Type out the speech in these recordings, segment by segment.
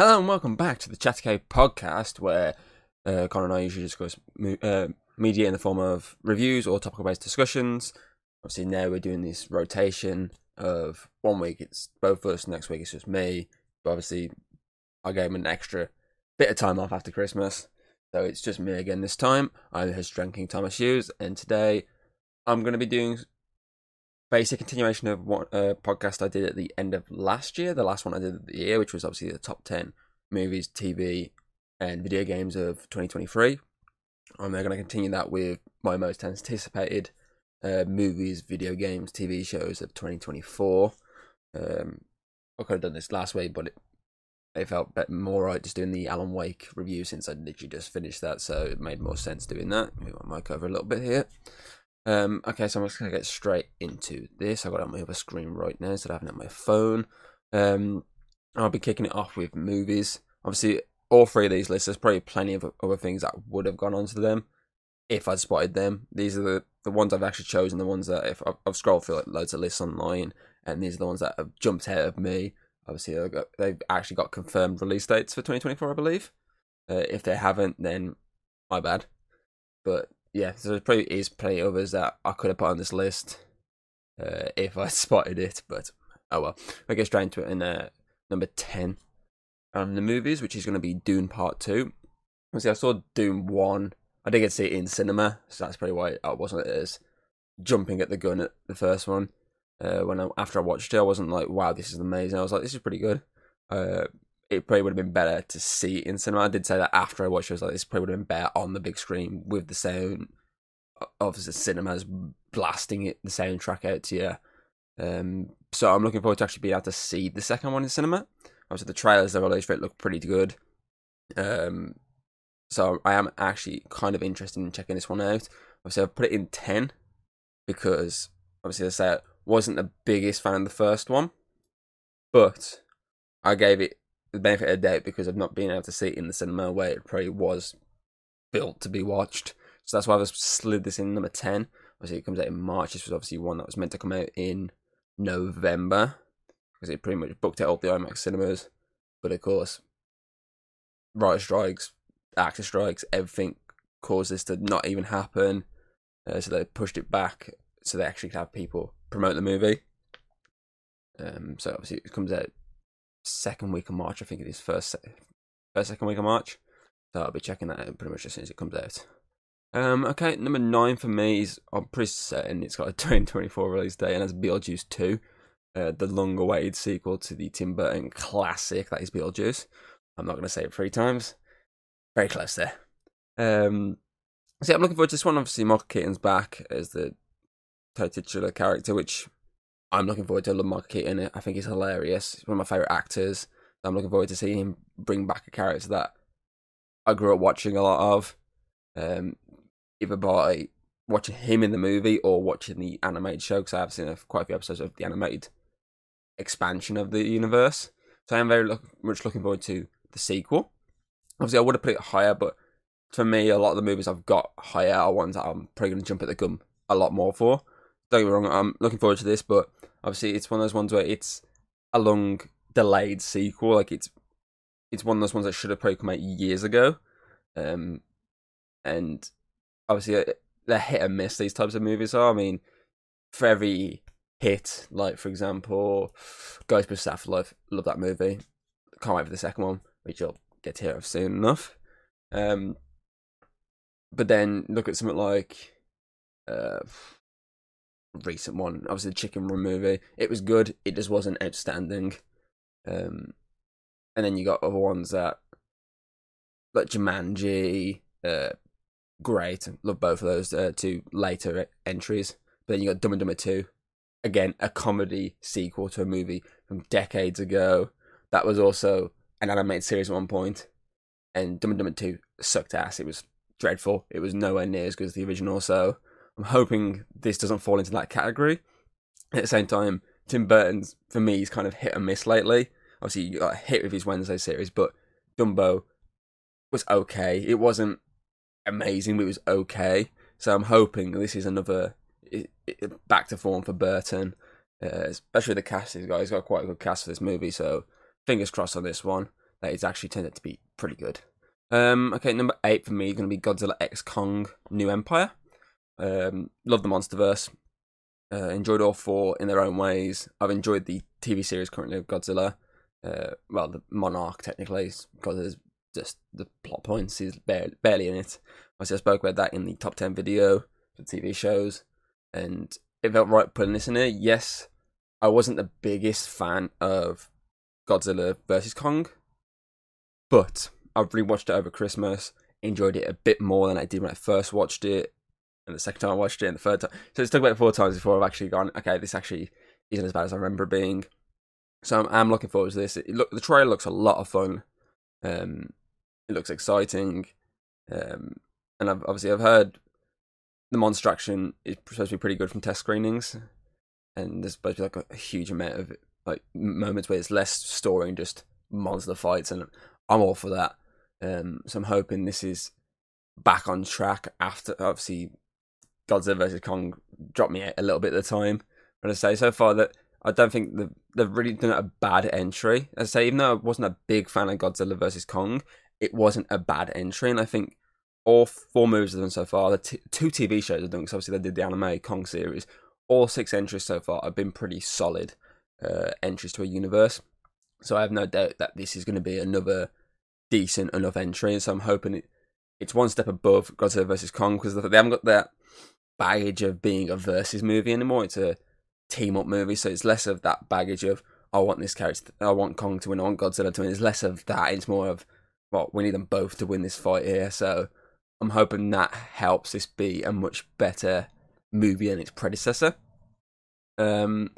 Hello and welcome back to the Chattercade podcast, where uh, Connor and I usually discuss mo- uh, media in the form of reviews or topical-based discussions. Obviously, now we're doing this rotation of one week it's both of us, next week it's just me. But obviously, I gave him an extra bit of time off after Christmas, so it's just me again this time. I'm his drinking Thomas Hughes, and today I'm going to be doing basic continuation of what uh, podcast I did at the end of last year, the last one I did of the year, which was obviously the top 10 movies, TV, and video games of 2023. I'm going to continue that with my most anticipated uh, movies, video games, TV shows of 2024. Um, I could have done this last week, but it, it felt bit more right just doing the Alan Wake review since I literally just finished that, so it made more sense doing that. Move my mic over a little bit here. Um, okay, so I'm just gonna get straight into this. I've got it on my other screen right now instead of having it on my phone. Um, I'll be kicking it off with movies. Obviously, all three of these lists, there's probably plenty of other things that would have gone onto them if I'd spotted them. These are the, the ones I've actually chosen, the ones that if I've, I've scrolled through like loads of lists online, and these are the ones that have jumped out of me. Obviously, they've, got, they've actually got confirmed release dates for 2024, I believe. Uh, if they haven't, then my bad. But yeah, so there probably is plenty others that I could have put on this list uh, if I spotted it, but oh well. I get straight into it in uh, number 10 um, the movies, which is going to be Dune Part 2. See, I saw Dune 1. I did get to see it in cinema, so that's probably why I wasn't as jumping at the gun at the first one. Uh, when I, after I watched it, I wasn't like, "Wow, this is amazing." I was like, "This is pretty good." Uh, it probably would have been better to see it in cinema. I did say that after I watched it, I was like, this probably would have been better on the big screen with the sound of the cinemas blasting it, the soundtrack out to you. Um, so I'm looking forward to actually being able to see the second one in cinema. Obviously, the trailers they released for it look pretty good. Um, so I am actually kind of interested in checking this one out. Obviously, I've put it in 10 because, obviously, I say I wasn't the biggest fan of the first one, but I gave it the benefit of the doubt because of not being able to see it in the cinema where it probably was built to be watched. So that's why I've slid this in number 10. Obviously, it comes out in March. This was obviously one that was meant to come out in November because it pretty much booked out all the IMAX cinemas. But of course, writer strikes, actor strikes, everything caused this to not even happen. Uh, so they pushed it back so they actually could have people promote the movie. Um, so obviously it comes out second week of March. I think it is first, first second week of March. So I'll be checking that out pretty much as soon as it comes out. Um, okay, number nine for me is I'm pretty certain it's got a 2024 release date, and that's Beetlejuice 2, uh, the long-awaited sequel to the Tim Burton classic that is Beetlejuice. I'm not going to say it three times. Very close there. Um, yeah, I'm looking forward to this one. Obviously, Michael Keaton's back as the titular character, which I'm looking forward to. I love Michael Keaton. I think he's hilarious. He's one of my favorite actors. I'm looking forward to seeing him bring back a character that I grew up watching a lot of, um, either by watching him in the movie or watching the animated show. Because I've seen quite a few episodes of the animated expansion of the universe. So I am very look, much looking forward to the sequel. Obviously, I would have put it higher, but for me, a lot of the movies I've got higher are ones that I'm probably going to jump at the gun a lot more for. Don't get me wrong, I'm looking forward to this, but obviously it's one of those ones where it's a long delayed sequel. Like it's it's one of those ones that should have probably come out years ago. Um, and obviously uh, they're hit and miss. These types of movies are. I mean, for every hit, like for example, Ghostbusters Afterlife, love that movie. Can't wait for the second one, which you'll get to hear of soon enough. Um, but then look at something like uh, recent one, obviously the Chicken Run movie. It was good. It just wasn't outstanding. Um, and then you got other ones that like Jumanji, uh, great. Love both of those uh, two later entries. But then you got Dumb and Dumber Two, again a comedy sequel to a movie from decades ago. That was also an animated series at one point, and Dumb and Dumber Two sucked ass. It was dreadful. It was nowhere near as good as the original. So I'm hoping this doesn't fall into that category. At the same time, Tim Burton's for me he's kind of hit and miss lately. Obviously, you got hit with his Wednesday series, but Dumbo was okay. It wasn't amazing, but it was okay. So I'm hoping this is another back to form for Burton, uh, especially the cast. He's got he's got quite a good cast for this movie. So fingers crossed on this one. that it's actually turned out to be pretty good. Um, okay, number eight for me is going to be Godzilla X Kong New Empire. Um, love the MonsterVerse. Uh, enjoyed all four in their own ways. I've enjoyed the TV series currently of Godzilla. Uh, well, the Monarch technically, because there's just the plot points is barely, in it. Obviously, I spoke about that in the top ten video for TV shows, and it felt right putting this in there. Yes, I wasn't the biggest fan of Godzilla versus Kong, but I've rewatched it over Christmas, enjoyed it a bit more than I did when I first watched it, and the second time I watched it, and the third time. So it's took about four times before I've actually gone, okay, this actually isn't as bad as I remember it being. So I'm, I'm looking forward to this. It look, the trailer looks a lot of fun. Um, it looks exciting, um, and I've, obviously I've heard the monster action is supposed to be pretty good from test screenings, and there's supposed to be like a, a huge amount of like moments where it's less story and just monster fights, and I'm all for that. Um, so I'm hoping this is back on track after obviously Godzilla vs Kong dropped me a little bit at the time. But I say so far that I don't think they've, they've really done a bad entry. As I say, even though I wasn't a big fan of Godzilla vs Kong, it wasn't a bad entry, and I think all four movies they've so far, the t- two TV shows they've done, because obviously they did the anime Kong series, all six entries so far have been pretty solid uh, entries to a universe. So I have no doubt that this is going to be another decent enough entry, and so I'm hoping it, it's one step above Godzilla vs Kong because they haven't got that baggage of being a versus movie anymore. It's a team up movie, so it's less of that baggage of I want this character, I want Kong to win, I want Godzilla to win. It's less of that. It's more of well, we need them both to win this fight here. So I'm hoping that helps this be a much better movie than its predecessor. Um,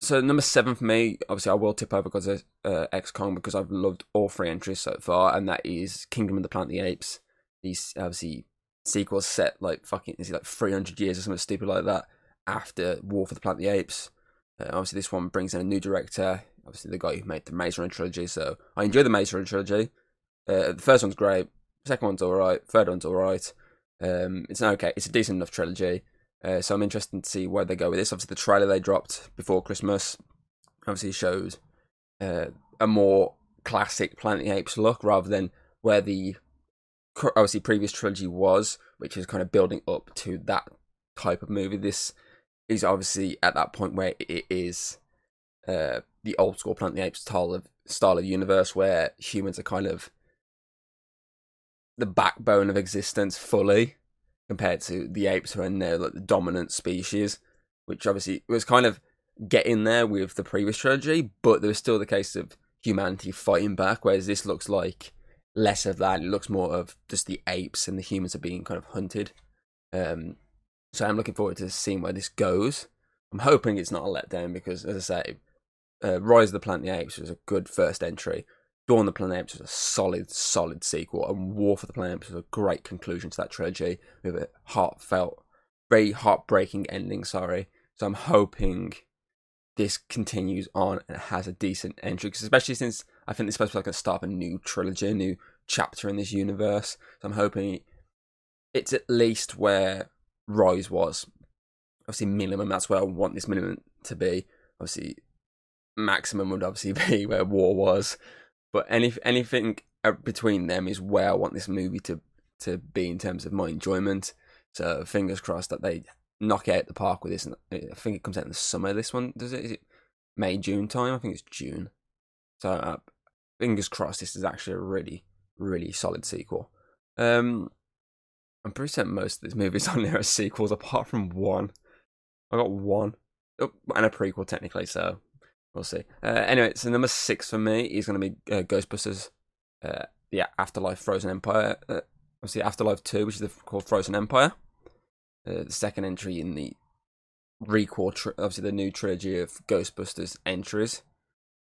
so number seven for me, obviously I will tip over Godzilla uh, X Kong because I've loved all three entries so far, and that is Kingdom of the Planet of the Apes. These obviously sequels set like fucking is it like 300 years or something stupid like that after War for the Planet of the Apes. Uh, obviously, this one brings in a new director. Obviously, the guy who made the Maze Runner trilogy. So I enjoy the Maze Runner trilogy. Uh, the first one's great. Second one's all right. Third one's all right. Um, it's okay. It's a decent enough trilogy. Uh, so I'm interested to see where they go with this. Obviously, the trailer they dropped before Christmas obviously shows uh, a more classic Planet of the Apes look rather than where the obviously previous trilogy was, which is kind of building up to that type of movie. This is obviously at that point where it is uh, the old school Planet the Apes style of style of universe where humans are kind of the backbone of existence fully compared to the apes who are there like the dominant species, which obviously was kind of getting there with the previous trilogy, but there was still the case of humanity fighting back, whereas this looks like less of that. It looks more of just the apes and the humans are being kind of hunted. Um, so I'm looking forward to seeing where this goes. I'm hoping it's not a letdown because, as I say, uh, Rise of the Planet of the Apes was a good first entry. Dawn of the Planet of the Apes was a solid, solid sequel, and War for the Planet Apes was a great conclusion to that trilogy with a heartfelt, very heartbreaking ending. Sorry, so I'm hoping this continues on and has a decent entry, especially since I think this is supposed to like start a new trilogy, a new chapter in this universe. So I'm hoping it's at least where Rise was. Obviously, minimum. That's where I want this minimum to be. Obviously, maximum would obviously be where War was. But any anything between them is where I want this movie to to be in terms of my enjoyment. So fingers crossed that they knock out the park with this. I think it comes out in the summer. This one does it? Is it May June time? I think it's June. So uh, fingers crossed. This is actually a really really solid sequel. Um, I'm pretty certain most of these movies on there are sequels, apart from one. I got one, oh, and a prequel technically. So we'll see. Uh, anyway, so number six for me is going to be uh, Ghostbusters. Uh, yeah, Afterlife Frozen Empire. Uh, obviously, Afterlife Two, which is the, called Frozen Empire. Uh, the second entry in the requel, tri- obviously the new trilogy of Ghostbusters entries.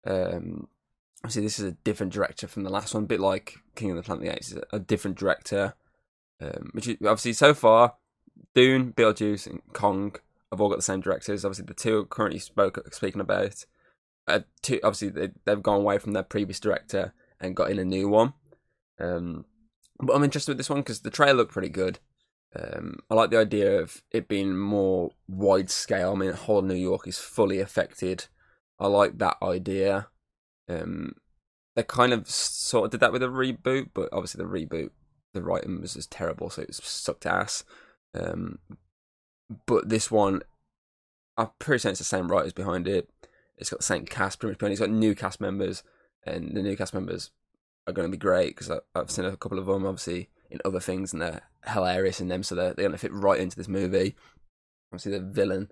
Um, obviously, this is a different director from the last one, a bit like King of the Planet of the Apes. A different director um, which is, obviously so far, Dune, Beetlejuice, and Kong have all got the same directors. Obviously, the two currently spoke speaking about. Uh, two, obviously, they, they've gone away from their previous director and got in a new one. Um, but I'm interested with this one because the trailer looked pretty good. Um, I like the idea of it being more wide scale. I mean, whole New York is fully affected. I like that idea. Um, they kind of sort of did that with a reboot, but obviously the reboot, the writing was just terrible, so it sucked ass. Um, but this one, I'm pretty sure it's the same writers behind it. It's got the same cast pretty much behind it. It's got new cast members, and the new cast members are going to be great because I've seen a couple of them obviously in other things, and they're hilarious in them, so they're, they're going to fit right into this movie. Obviously, the villain,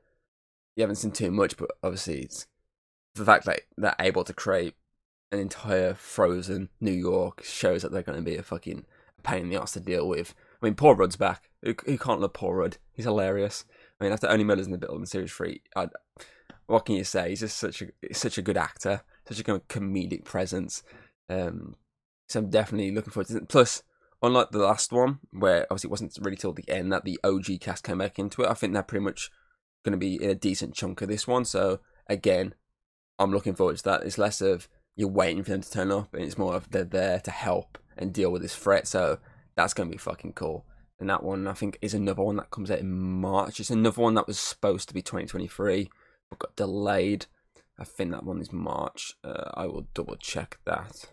you haven't seen too much, but obviously it's the fact that they're able to create an entire frozen New York shows that they're going to be a fucking pain in the ass to deal with. I mean, Paul Rudd's back. Who, can't love Paul Rudd? He's hilarious. I mean, after only murders in the in series three, I'd, what can you say? He's just such a such a good actor, such a kind of comedic presence. Um, so I'm definitely looking forward to it. Plus, unlike the last one, where obviously it wasn't really till the end that the OG cast came back into it, I think they're pretty much going to be in a decent chunk of this one. So again, I'm looking forward to that. It's less of you're waiting for them to turn up, and it's more of they're there to help and deal with this threat. So that's going to be fucking cool. And that one, I think, is another one that comes out in March. It's another one that was supposed to be 2023, but got delayed. I think that one is March. Uh, I will double check that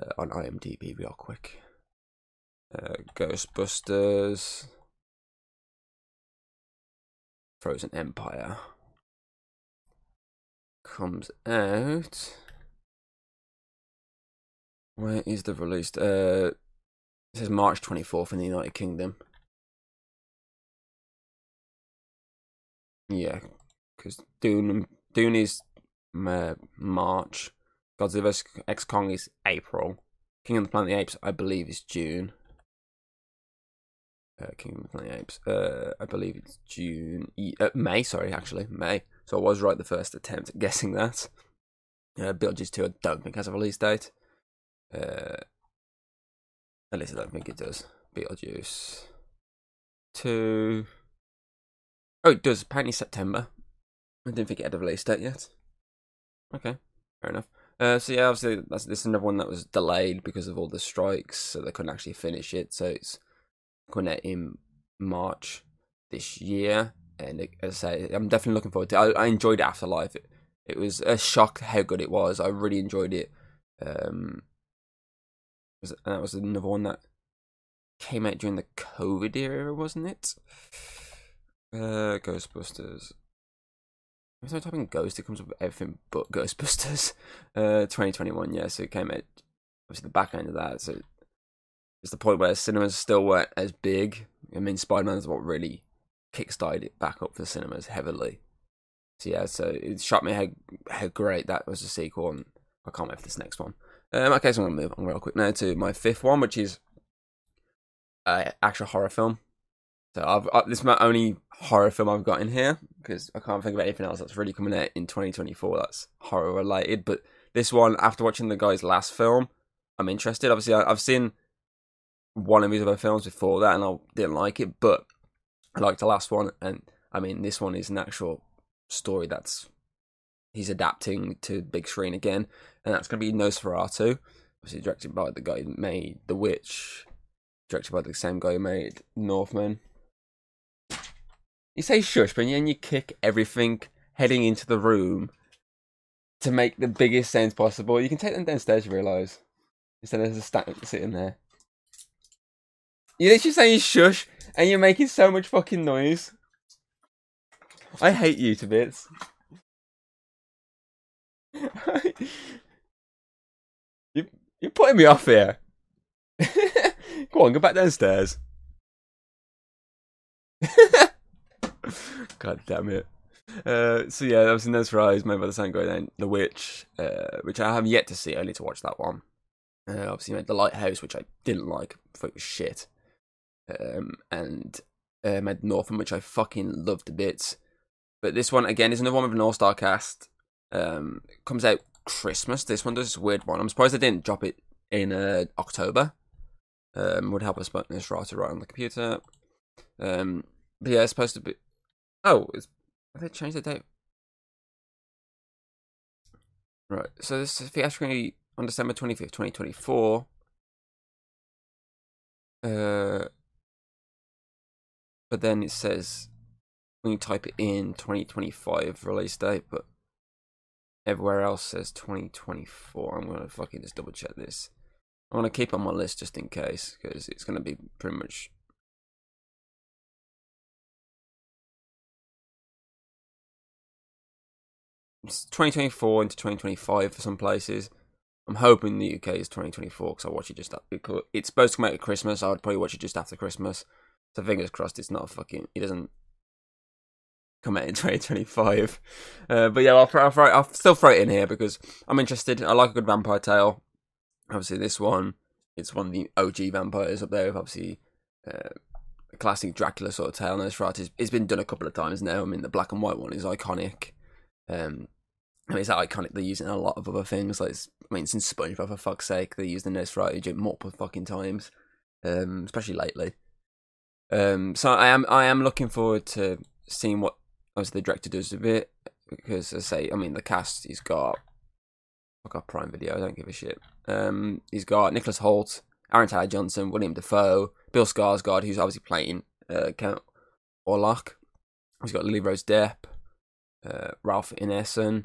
uh, on IMDb real quick. Uh, Ghostbusters, Frozen Empire comes out. Where is the release? Uh, it says March 24th in the United Kingdom. Yeah, because Dune, Dune is uh, March. Godzilla. X Kong is April. King of the Planet of the Apes, I believe, is June. Uh, King of the Planet of the Apes, uh, I believe it's June. Uh, May, sorry, actually, May. So I was right the first attempt at guessing that. Uh, Beetlejuice 2, I don't think has a release date. Uh, at least I don't think it does. Beetlejuice. Two. Oh, it does. Apparently September. I didn't think it had a release date yet. Okay, fair enough. Uh, so yeah, obviously that's this is another one that was delayed because of all the strikes, so they couldn't actually finish it. So it's coming out in March this year, and it, as I say, I'm definitely looking forward to. it. I, I enjoyed Afterlife. It, it was a shock how good it was. I really enjoyed it. Um, was it, that was another one that came out during the COVID era, wasn't it? Uh, Ghostbusters. Every time I type in Ghost, it comes up with everything but Ghostbusters. Uh, 2021, yeah, so it came out, obviously, the back end of that. So it's the point where cinemas still weren't as big. I mean, Spider Man is what really kickstarted it back up for cinemas heavily. So yeah, so it shot me how how great that was a sequel, and I can't wait for this next one. Um, okay, so I'm gonna move on real quick now to my fifth one, which is uh, actual horror film. So I've uh, this is my only horror film I've got in here because I can't think of anything else that's really coming out in 2024 that's horror related. But this one, after watching the guy's last film, I'm interested. Obviously, I, have seen one of his other films before that, and I didn't like it, but I liked the last one. And I mean, this one is an actual story that's he's adapting to big screen again, and that's going to be Nosferatu, obviously directed by the guy who made The Witch, directed by the same guy who made Northman. You say shush, but then you kick everything heading into the room to make the biggest sense possible. You can take them downstairs, you realise, instead of just sitting there. You're literally saying shush, and you're making so much fucking noise. I hate you to bits. you, you're putting me off here. go on, go back downstairs. God damn it. Uh, so yeah, that was in those rise made by the same guy then, The Witch, uh, which I have yet to see. I need to watch that one. Uh, obviously, made The Lighthouse, which I didn't like. Thought it was shit. Um, and uh, made Northman, which I fucking loved a bit. But this one again is another one with an all-star cast. Um, comes out Christmas. This one does this weird one. I'm surprised they didn't drop it in uh, October. Um, would help us put this right right on the computer. Um, but yeah, it's supposed to be. Oh, it's... have they changed the date? Right. So this is theatrically on December twenty fifth, twenty twenty four. Uh, but then it says when you type it in 2025 release date, but everywhere else says 2024. I'm gonna fucking just double check this. I want to keep on my list just in case because it's gonna be pretty much. It's 2024 into 2025 for some places. I'm hoping the UK is 2024 because I watch it just after. It's supposed to come out at Christmas. I would probably watch it just after Christmas. So fingers crossed it's not fucking. It doesn't come out in 2025. Uh, but yeah, I'll, I'll, throw, I'll still throw it in here because I'm interested. I like a good vampire tale. Obviously, this one, it's one of the OG vampires up there. Obviously, uh, a classic Dracula sort of tale. Nosferatu. It's, it's been done a couple of times now. I mean, the black and white one is iconic. Um, I mean, it's iconic. They're using a lot of other things. Like, I mean, since SpongeBob, for fuck's sake, they used the Nosferatu multiple fucking times, um, especially lately. Um, so I am, I am looking forward to seeing what obviously the director does a bit because, as I say, I mean, the cast he's got. I got Prime Video. I don't give a shit. Um, he's got Nicholas Hoult, Aaron Taylor Johnson, William Dafoe, Bill Skarsgård, who's obviously playing uh, Count Orlok. He's got Lily Rose Depp, uh, Ralph Ineson.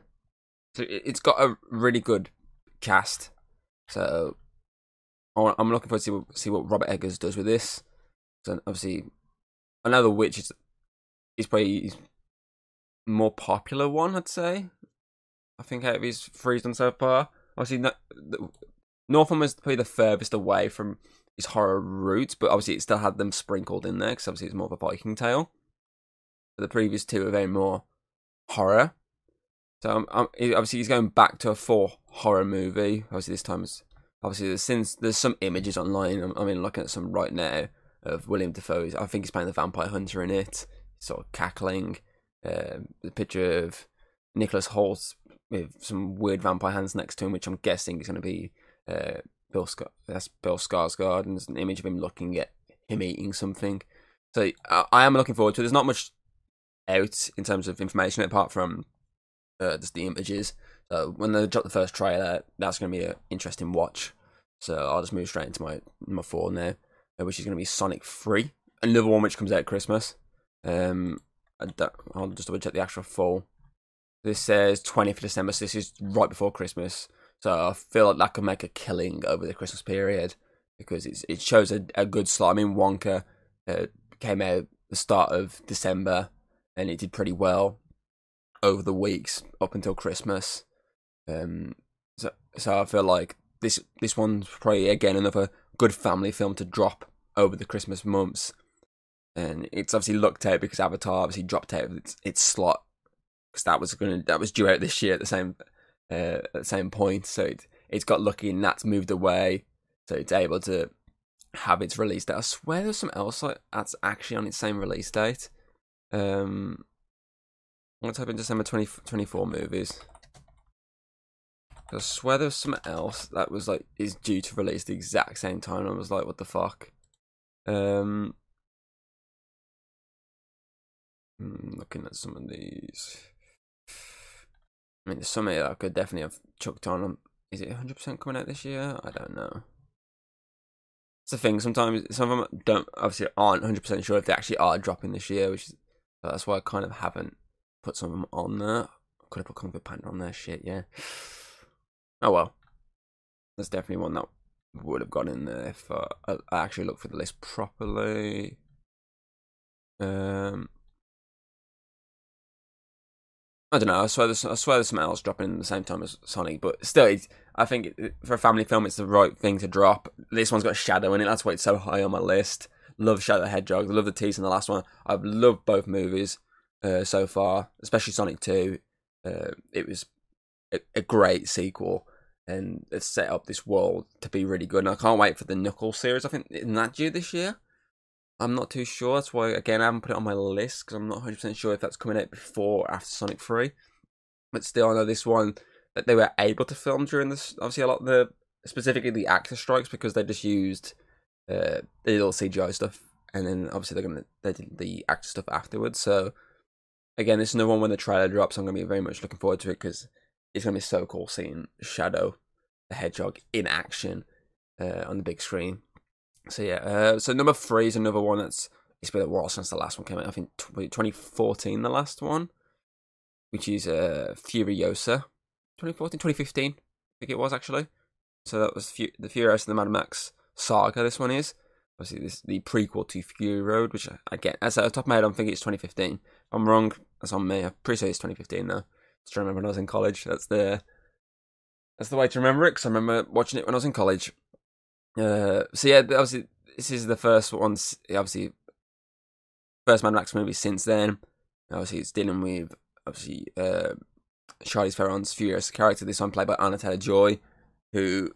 So it's got a really good cast. So I'm looking forward to see what, see what Robert Eggers does with this. So obviously, I know the Witch is is probably more popular one. I'd say. I think out of three done so far, obviously no, was probably the furthest away from his horror roots, but obviously it still had them sprinkled in there because obviously it's more of a Viking tale. But the previous two are very more horror. So um, um, obviously he's going back to a full horror movie. Obviously this time is obviously there's since there's some images online. I mean, looking at some right now of William Dafoe. I think he's playing the vampire hunter in it, sort of cackling. Uh, the picture of Nicholas Hoult with some weird vampire hands next to him, which I'm guessing is going to be uh, Bill Scar- that's Bill Skarsgård, and there's an image of him looking at him eating something. So I, I am looking forward to. it. There's not much out in terms of information apart from uh, just the images. So when they drop the first trailer, that's going to be an interesting watch. So I'll just move straight into my number four now, which is going to be Sonic 3, another one which comes out at Christmas. Um, I'll just double check the actual full. This says 20th of December, so this is right before Christmas. So I feel like that could make a killing over the Christmas period because it's, it shows a, a good slot. I mean, Wonka uh, came out the start of December and it did pretty well over the weeks up until Christmas. Um, so, so I feel like this this one's probably again another good family film to drop over the Christmas months, and it's obviously looked out because Avatar obviously dropped out of its, its slot because that was going that was due out this year at the same uh, at the same point. So it, it's got lucky and that's moved away, so it's able to have its release date. I swear there's something else that's actually on its same release date. Um, gonna type in December 2024 movies. I swear there's something else that was like is due to release the exact same time. I was like, what the fuck? Um, looking at some of these. I mean, there's some that I could definitely have chucked on. Is it 100% coming out this year? I don't know. It's the thing. Sometimes some of them don't obviously aren't 100% sure if they actually are dropping this year, which is that's why I kind of haven't put some of them on there. I Could have put Fu Panda on there. Shit, yeah. Oh well. There's definitely one that would have gone in there if uh, I actually looked for the list properly. Um, I don't know. I swear, there's, I swear else dropping in the same time as Sonic, but still, I think for a family film, it's the right thing to drop. This one's got Shadow in it. That's why it's so high on my list. Love Shadow the Hedgehog. Love the tease in the last one. I've loved both movies uh, so far, especially Sonic Two. Uh, it was a, a, great sequel, and it set up this world to be really good. And I can't wait for the Knuckles series. I think isn't that due this year? I'm not too sure. That's why again I haven't put it on my list because I'm not 100 percent sure if that's coming out before or after Sonic Three. But still, I know this one that they were able to film during this. Obviously, a lot of the specifically the actor strikes because they just used uh, the little CGI stuff, and then obviously they're gonna they did the actor stuff afterwards. So again, this is another one when the trailer drops. I'm gonna be very much looking forward to it because it's gonna be so cool seeing Shadow the Hedgehog in action uh, on the big screen. So yeah, uh, so number three is another one that's it's been a while since the last one came out. I think 2014, the last one, which is uh, Furiosa. 2014, 2015, I think it was actually. So that was Fu- the Furious and the Mad Max saga. This one is obviously this the prequel to Fury Road, which I, I get. As at the top of my head, I'm thinking it's 2015. If I'm wrong. That's on me. I'm pretty sure it's 2015 though. Just remember when I was in college. That's the that's the way to remember it because I remember watching it when I was in college. Uh, so yeah, obviously this is the first one. Obviously, first Mad Max movie since then. Obviously, it's dealing with obviously uh, Charlize Theron's Furiosa character. This one played by Anya Taylor Joy, who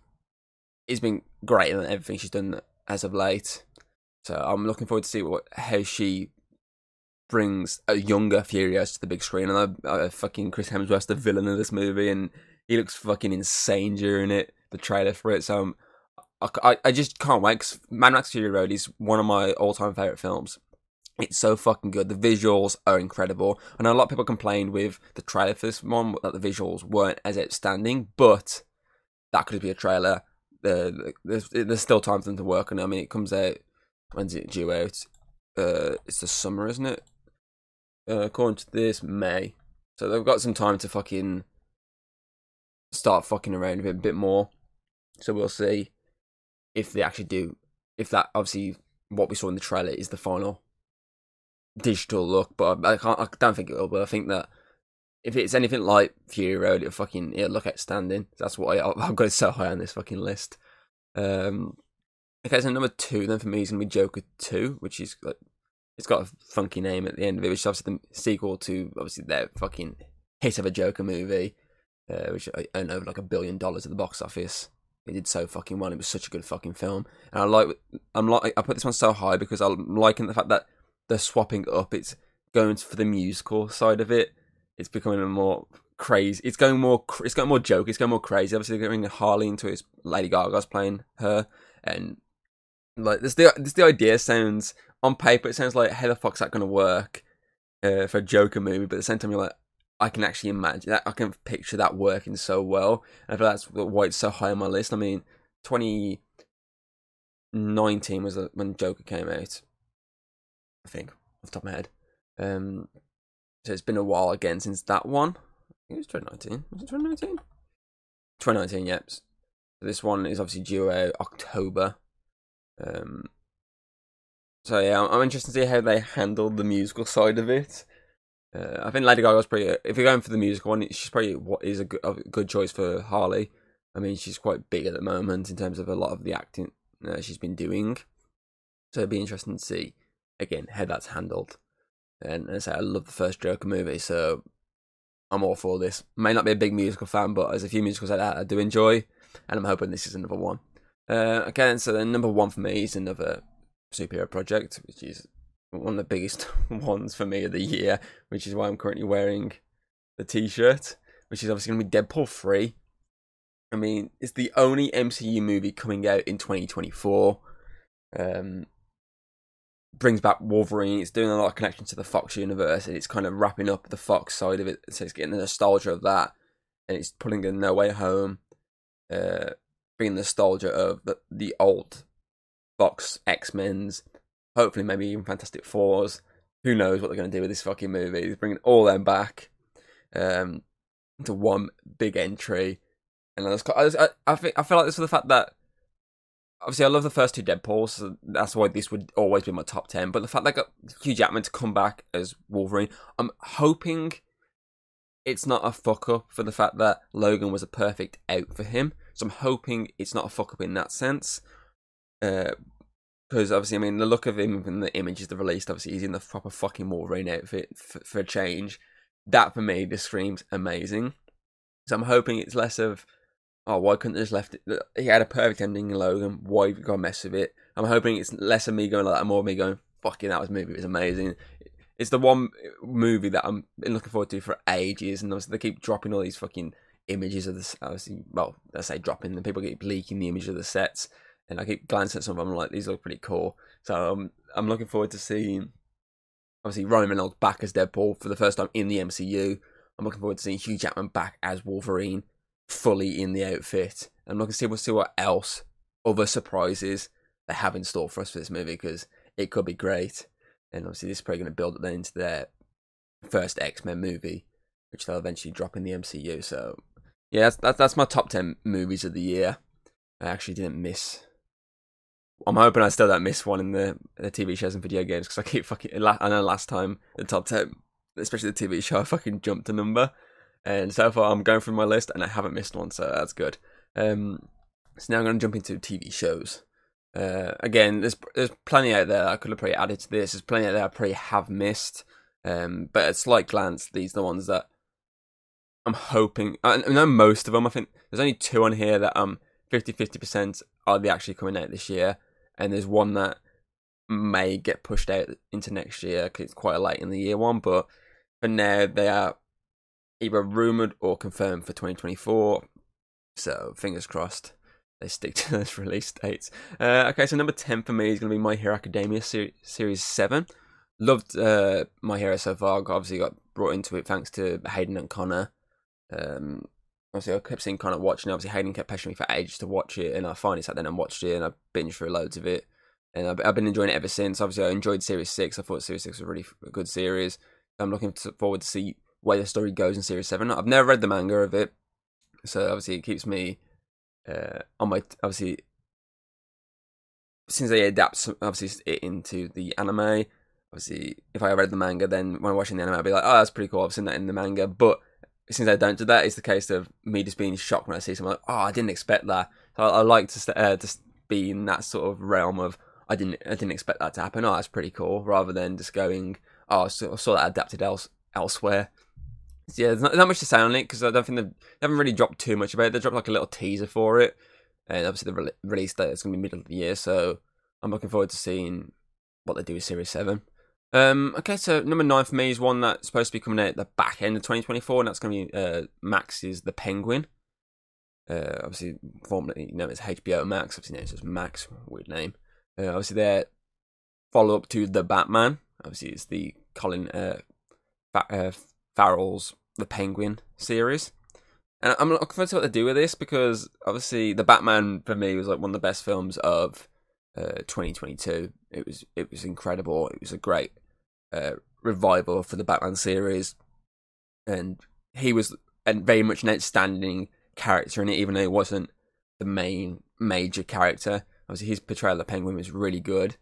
has been great in everything she's done as of late. So I'm looking forward to see what how she brings a younger Furiosa to the big screen. And I, I fucking Chris Hemsworth's the villain of this movie, and he looks fucking insane during it. The trailer for it, so i I, I just can't wait. Cause Mad Max Fury Road is one of my all time favorite films. It's so fucking good. The visuals are incredible. I know a lot of people complained with the trailer for this one that the visuals weren't as outstanding, but that could be a trailer. Uh, there's, there's still time for them to work on it. I mean, it comes out when's it due out? Uh, it's the summer, isn't it? Uh, according to this, May. So they've got some time to fucking start fucking around a bit, a bit more. So we'll see if they actually do. If that obviously what we saw in the trailer is the final digital look, but I can't. I don't think it will. But I think that if it's anything like Fury Road, it'll fucking it'll look outstanding. That's why I've got it so high on this fucking list. Um, okay, so number two then for me is gonna be Joker Two, which is like it's got a funky name at the end of it, which is obviously the sequel to obviously their fucking hit of a Joker movie, uh, which I earned over like a billion dollars at the box office. It did so fucking well. It was such a good fucking film, and I like. I'm like. I put this one so high because I'm liking the fact that they're swapping up. It's going for the musical side of it. It's becoming a more crazy. It's going more. It's going more joke. It's going more crazy. Obviously, they're getting Harley into it. Lady Gaga's playing her, and like this. The this the idea sounds on paper. It sounds like how the fuck's that going to work uh, for a Joker movie? But at the same time, you're like, I can actually imagine that. I can picture that working so well. And I feel that's why it's so high on my list. I mean, 2019 was when Joker came out. I think off the top of my head. Um, so it's been a while again since that one. I think it was 2019. Was it 2019? 2019, yep. So this one is obviously due out October. Um, so yeah, I'm, interested to see how they handle the musical side of it. Uh, I think Lady Gaga's pretty. If you're going for the musical one, she's probably what is a good, a good choice for Harley. I mean, she's quite big at the moment in terms of a lot of the acting uh, she's been doing. So it'd be interesting to see again how that's handled. And as I say, I love the first Joker movie, so I'm all for this. May not be a big musical fan, but as a few musicals like that I do enjoy, and I'm hoping this is another one. Uh, okay, so then number one for me is another superhero project, which is one of the biggest ones for me of the year, which is why I'm currently wearing the t-shirt, which is obviously going to be Deadpool 3. I mean, it's the only MCU movie coming out in 2024. Um, brings back Wolverine. It's doing a lot of connection to the Fox universe, and it's kind of wrapping up the Fox side of it. So it's getting the nostalgia of that, and it's pulling in No Way Home, uh, bringing the nostalgia of the, the old Fox X Men's, hopefully maybe even Fantastic Fours. Who knows what they're going to do with this fucking movie? He's bringing all them back um, into one big entry, and I, just, I, I, think I feel like this for the fact that obviously I love the first two Deadpools, so that's why this would always be my top ten. But the fact that I got Hugh Jackman to come back as Wolverine, I'm hoping it's not a fuck up for the fact that Logan was a perfect out for him. So I'm hoping it's not a fuck up in that sense. Because uh, obviously, I mean, the look of him and the images they've released, obviously, he's in the proper fucking Wolverine outfit for, for a change. That for me just screams amazing. So I'm hoping it's less of oh, why couldn't they just left it? He had a perfect ending in Logan. Why have you got to mess with it? I'm hoping it's less of me going like that, more of me going, fucking, that was movie it was amazing. It's the one movie that I'm been looking forward to for ages, and obviously they keep dropping all these fucking images of this. Obviously, well, I say dropping, the people keep leaking the image of the sets, and I keep glancing at some of them, I'm like, these look pretty cool. So um, I'm looking forward to seeing, obviously, Ryan Reynolds back as Deadpool for the first time in the MCU. I'm looking forward to seeing Hugh Jackman back as Wolverine fully in the outfit. I'm looking to see, we'll see what else, other surprises they have in store for us for this movie because it could be great. And obviously, this is probably going to build up then into their first X Men movie, which they'll eventually drop in the MCU. So yeah, that's, that's that's my top ten movies of the year. I actually didn't miss. I'm hoping I still don't miss one in the, the TV shows and video games because I keep fucking. I know last time the top ten, especially the TV show, I fucking jumped a number, and so far I'm going through my list and I haven't missed one, so that's good. Um, so now I'm going to jump into TV shows. Uh, again, there's there's plenty out there I could have probably added to this. There's plenty out there I probably have missed. Um, but at slight glance, these are the ones that I'm hoping. I know most of them. I think there's only two on here that um 50 50% are they actually coming out this year, and there's one that may get pushed out into next year because it's quite late in the year one. But for now, they are either rumored or confirmed for 2024. So fingers crossed they stick to those release dates. Uh, okay, so number 10 for me is going to be My Hero Academia ser- Series 7. Loved uh, My Hero so far. Obviously, got brought into it thanks to Hayden and Connor. Um, obviously, I kept seeing kind of watching. Obviously, Hayden kept pushing me for ages to watch it, and I finally sat down and watched it, and I binged through loads of it. And I've, I've been enjoying it ever since. Obviously, I enjoyed Series 6. I thought Series 6 was a really good series. I'm looking forward to see where the story goes in Series 7. I've never read the manga of it, so obviously, it keeps me uh, on my obviously since they adapt obviously it into the anime. Obviously, if I read the manga, then when watching the anime, I'd be like, "Oh, that's pretty cool." I've seen that in the manga, but since I don't do that, it's the case of me just being shocked when I see something like, "Oh, I didn't expect that." So I, I like to uh, just be in that sort of realm of I didn't I didn't expect that to happen. Oh, that's pretty cool, rather than just going, "Oh, I saw, I saw that adapted else elsewhere." yeah, there's not, not much to say on it because I don't think they haven't really dropped too much about it. They dropped like a little teaser for it, and obviously the re- release date is going to be middle of the year, so I'm looking forward to seeing what they do with Series Seven. Um, okay, so number nine for me is one that's supposed to be coming out at the back end of 2024, and that's going to be uh, Max's The Penguin. Uh, obviously, formerly known as HBO Max, obviously known as Max, weird name. Uh, obviously, their follow up to The Batman. Obviously, it's the Colin uh, Fa- uh, Farrell's The Penguin series. And I'm looking forward to what they do with this because obviously the Batman for me was like one of the best films of uh, 2022. It was it was incredible. It was a great uh, revival for the Batman series, and he was a very much an outstanding character in it, even though he wasn't the main major character. Obviously, his portrayal of Penguin was really good.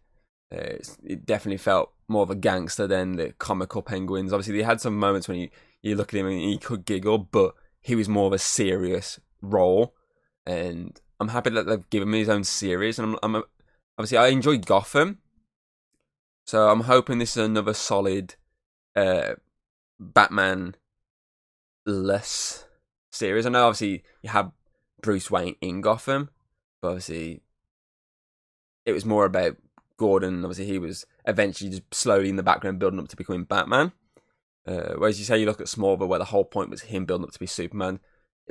Uh, it definitely felt more of a gangster than the comical penguins. Obviously, they had some moments when you, you look at him and he could giggle, but he was more of a serious role. And I'm happy that they've given me his own series. And I'm, I'm obviously I enjoy Gotham, so I'm hoping this is another solid uh, Batman less series. I know obviously you have Bruce Wayne in Gotham, but obviously it was more about Gordon. Obviously, he was eventually just slowly in the background building up to becoming Batman. Uh, whereas you say you look at Smallville, where the whole point was him building up to be Superman.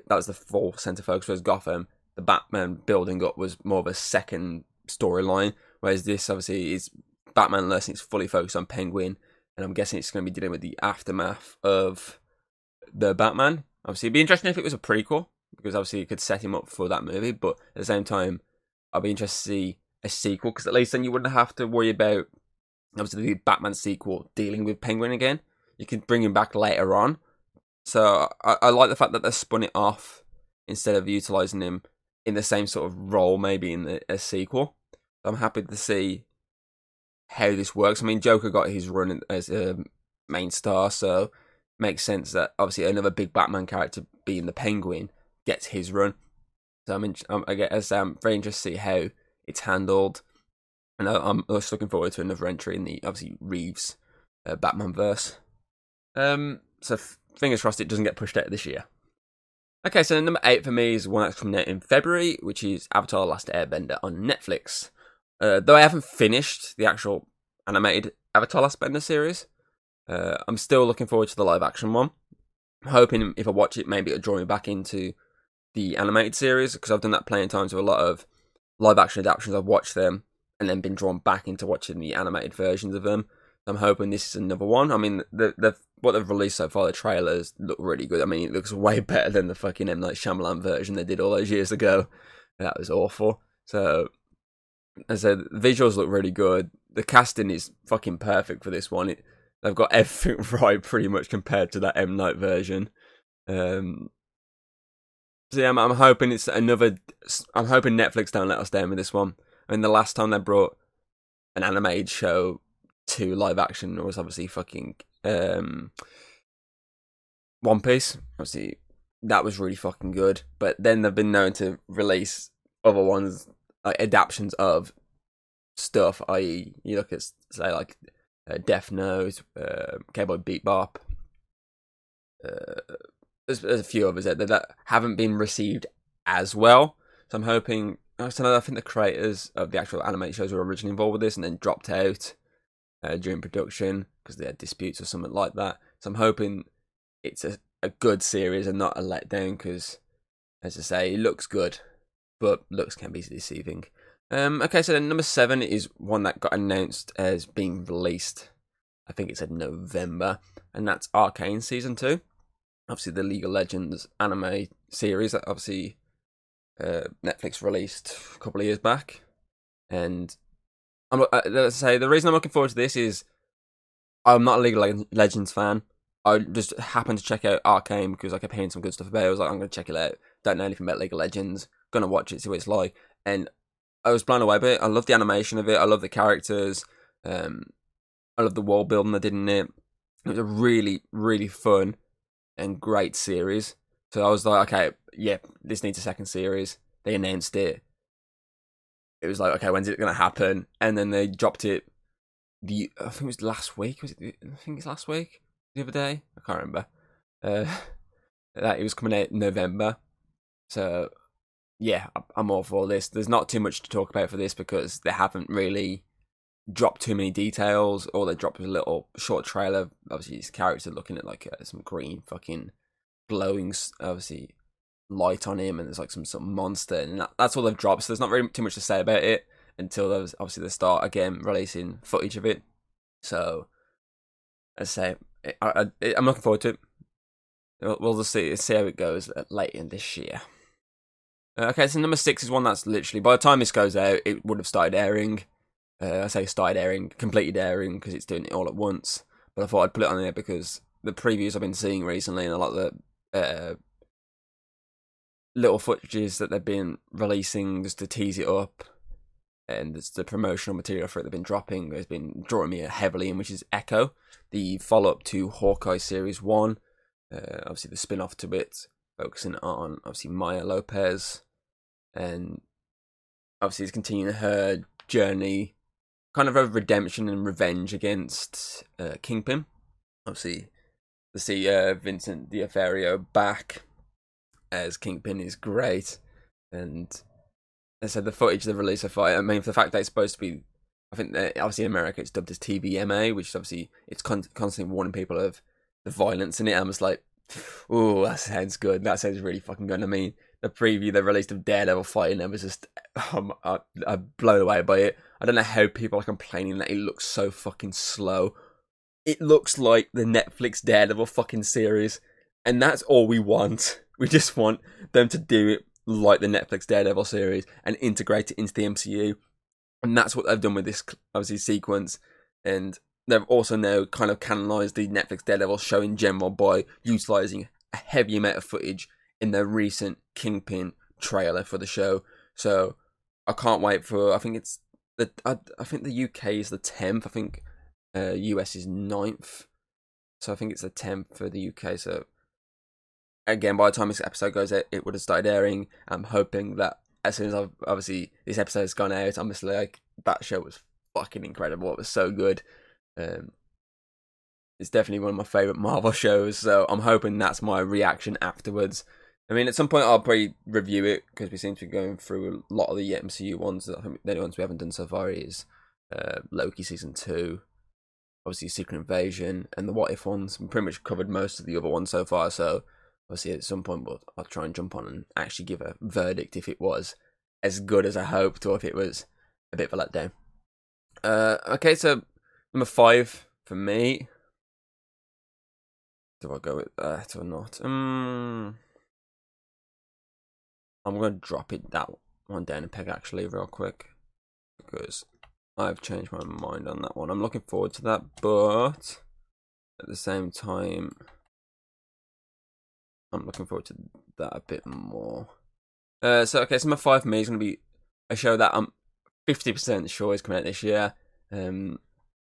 That was the full center focus. Whereas Gotham, the Batman building up was more of a second storyline. Whereas this obviously is Batman less, it's fully focused on Penguin, and I'm guessing it's going to be dealing with the aftermath of the Batman. Obviously, it'd be interesting if it was a prequel because obviously it could set him up for that movie. But at the same time, I'd be interested to see a sequel because at least then you wouldn't have to worry about obviously the Batman sequel dealing with Penguin again. You can bring him back later on. So I, I like the fact that they spun it off instead of utilizing him in the same sort of role, maybe in the, a sequel. I'm happy to see how this works. I mean, Joker got his run as a main star, so makes sense that obviously another big Batman character being the Penguin gets his run. So I'm, in, I'm I guess I'm very interested to see how it's handled. And I'm just looking forward to another entry in the obviously Reeves uh, Batman verse. Um, so f- fingers crossed it doesn't get pushed out this year. Okay, so number eight for me is one that's coming out in February, which is Avatar: Last Airbender on Netflix. Uh, though I haven't finished the actual animated Avatar: Last Airbender series, uh, I'm still looking forward to the live action one. I'm hoping if I watch it, maybe it'll draw me back into the animated series because I've done that plenty of times with a lot of live action adaptations. I've watched them and then been drawn back into watching the animated versions of them. I'm hoping this is another one. I mean, the the what they've released so far, the trailers look really good. I mean, it looks way better than the fucking M Night Shyamalan version they did all those years ago. That was awful. So, I said, the visuals look really good. The casting is fucking perfect for this one. It, they've got everything right, pretty much compared to that M Night version. Um, So yeah, I'm, I'm hoping it's another. I'm hoping Netflix don't let us down with this one. I mean, the last time they brought an animated show to live action was obviously fucking um, One Piece. Obviously, that was really fucking good. But then they've been known to release other ones adaptations of stuff. I.e., you look at say like uh, Death Note, uh, Cowboy Bebop. Uh, there's, there's a few others there that haven't been received as well. So I'm hoping. I think the creators of the actual animated shows were originally involved with this and then dropped out uh, during production because they had disputes or something like that. So I'm hoping it's a, a good series and not a letdown because, as I say, it looks good, but looks can be deceiving. Um, okay, so then number seven is one that got announced as being released. I think it said November, and that's Arcane season two obviously the League of Legends anime series that obviously uh, Netflix released a couple of years back, and I'm uh, let's say the reason I'm looking forward to this is I'm not a League of Legends fan. I just happened to check out Arcane because I kept hearing some good stuff about it. I was like, I'm going to check it out. Don't know anything about League of Legends. Gonna watch it, see what it's like. And I was blown away by it. I love the animation of it. I love the characters. Um, I love the world building they did in it. It was a really, really fun and great series. So I was like, okay, yeah, this needs a second series. They announced it. It was like, okay, when's it going to happen? And then they dropped it. The I think it was last week. Was it? I think it's last week. The other day, I can't remember. Uh, that it was coming out in November. So yeah, I'm all for this. There's not too much to talk about for this because they haven't really dropped too many details, or they drop a little short trailer. Obviously, his character looking at like uh, some green fucking glowing, obviously light on him, and there's like some sort of monster, and that, that's all they've dropped. So there's not really too much to say about it until there's obviously they start again releasing footage of it. So, I say, I, I'm looking forward to it. We'll just see see how it goes late in this year. Okay, so number six is one that's literally by the time this goes out, it would have started airing. Uh, I say started airing, completed airing because it's doing it all at once. But I thought I'd put it on there because the previews I've been seeing recently and a lot of the uh, little footages that they've been releasing just to tease it up and the promotional material for it they've been dropping has been drawing me heavily in, which is Echo, the follow up to Hawkeye Series 1. Uh, obviously, the spin off to it, focusing on obviously Maya Lopez and obviously, it's continuing her journey kind of a redemption and revenge against uh, Kingpin. Obviously, to see uh, Vincent D'Onofrio back as Kingpin is great, and as I said the footage they released so far. I mean, for the fact that it's supposed to be, I think that obviously in America it's dubbed as TVMA, which is obviously it's con- constantly warning people of the violence in it. I'm just like, oh, that sounds good. That sounds really fucking good. I mean, the preview they released of Daredevil fighting them was just, um, I, I'm blown away by it. I don't know how people are complaining that it looks so fucking slow. It looks like the Netflix Daredevil fucking series, and that's all we want. We just want them to do it like the Netflix Daredevil series and integrate it into the MCU. And that's what they've done with this obviously sequence. And they've also now kind of canonized the Netflix Daredevil show in general by utilizing a heavy amount of footage in their recent Kingpin trailer for the show. So I can't wait for. I think it's the I, I think the UK is the tenth. I think uh, US is 9th. So I think it's the tenth for the UK. So again, by the time this episode goes out, it would have started airing. I'm hoping that as soon as I've obviously this episode has gone out, I'm just like that show was fucking incredible. It was so good. Um, it's definitely one of my favorite Marvel shows. So I'm hoping that's my reaction afterwards. I mean, at some point I'll probably review it because we seem to be going through a lot of the MCU ones. I think the only ones we haven't done so far is uh, Loki season two, obviously Secret Invasion, and the What If ones. We pretty much covered most of the other ones so far. So obviously at some point we'll, I'll try and jump on and actually give a verdict if it was as good as I hoped or if it was a bit of a letdown. Uh, okay, so number five for me. Do I go with that or not? Um. I'm going to drop it that one down a peg actually real quick because I've changed my mind on that one. I'm looking forward to that, but at the same time, I'm looking forward to that a bit more. Uh, so okay, so my five for me is going to be a show that I'm fifty percent sure is coming out this year. Um,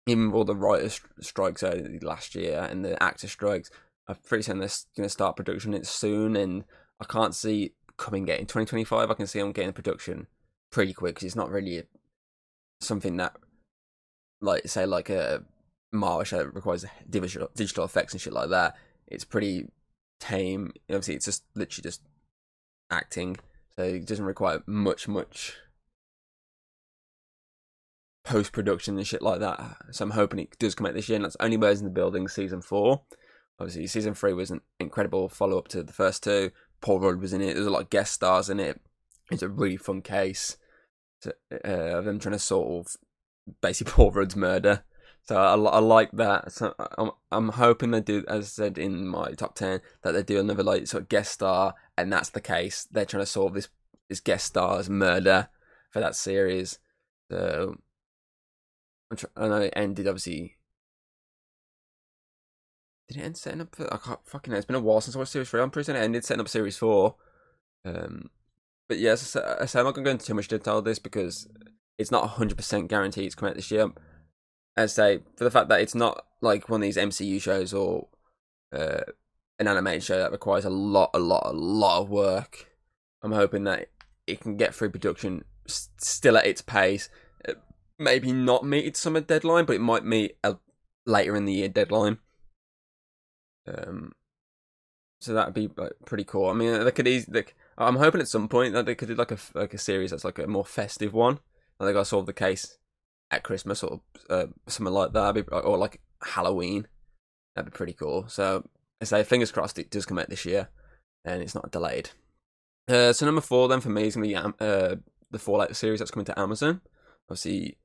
even with all the writers' strikes last year and the actor strikes, I'm pretty certain they're going to start production it soon, and I can't see coming out in 2025. I can see them getting production pretty quick because it's not really something that, like, say, like a Marvel show requires digital digital effects and shit like that. It's pretty tame. Obviously, it's just literally just acting, so it doesn't require much, much post production and shit like that. So I'm hoping it does come out this year. And that's Only Murders in the Building season four. Obviously, season three was an incredible follow up to the first two. Paul Rudd was in it. There's a lot of guest stars in it. It's a really fun case uh, of them trying to solve basically Paul Rudd's murder. So I, I like that. So I'm I'm hoping they do, as I said in my top ten, that they do another like sort of guest star, and that's the case. They're trying to solve this this guest star's murder for that series. So I know it ended obviously. Did it end setting up? For, I can't fucking know. It's been a while since I watched series three. I'm pretty certain it ended setting up series four. Um, but yes, yeah, I say I'm not going to go into too much detail this because it's not 100% guaranteed it's coming out this year. As say, for the fact that it's not like one of these MCU shows or uh, an animated show that requires a lot, a lot, a lot of work. I'm hoping that it can get through production still at its pace maybe not meet its summer deadline, but it might meet a later in the year deadline. Um, so that'd be like, pretty cool. I mean, they could easily. Like, I'm hoping at some point that they could do like a like a series that's like a more festive one. Like to solve the case at Christmas or uh, something like that, or like Halloween. That'd be pretty cool. So I say, fingers crossed, it does come out this year, and it's not delayed. Uh, so number four then for me is gonna be um, uh, the Fallout series that's coming to Amazon. Obviously,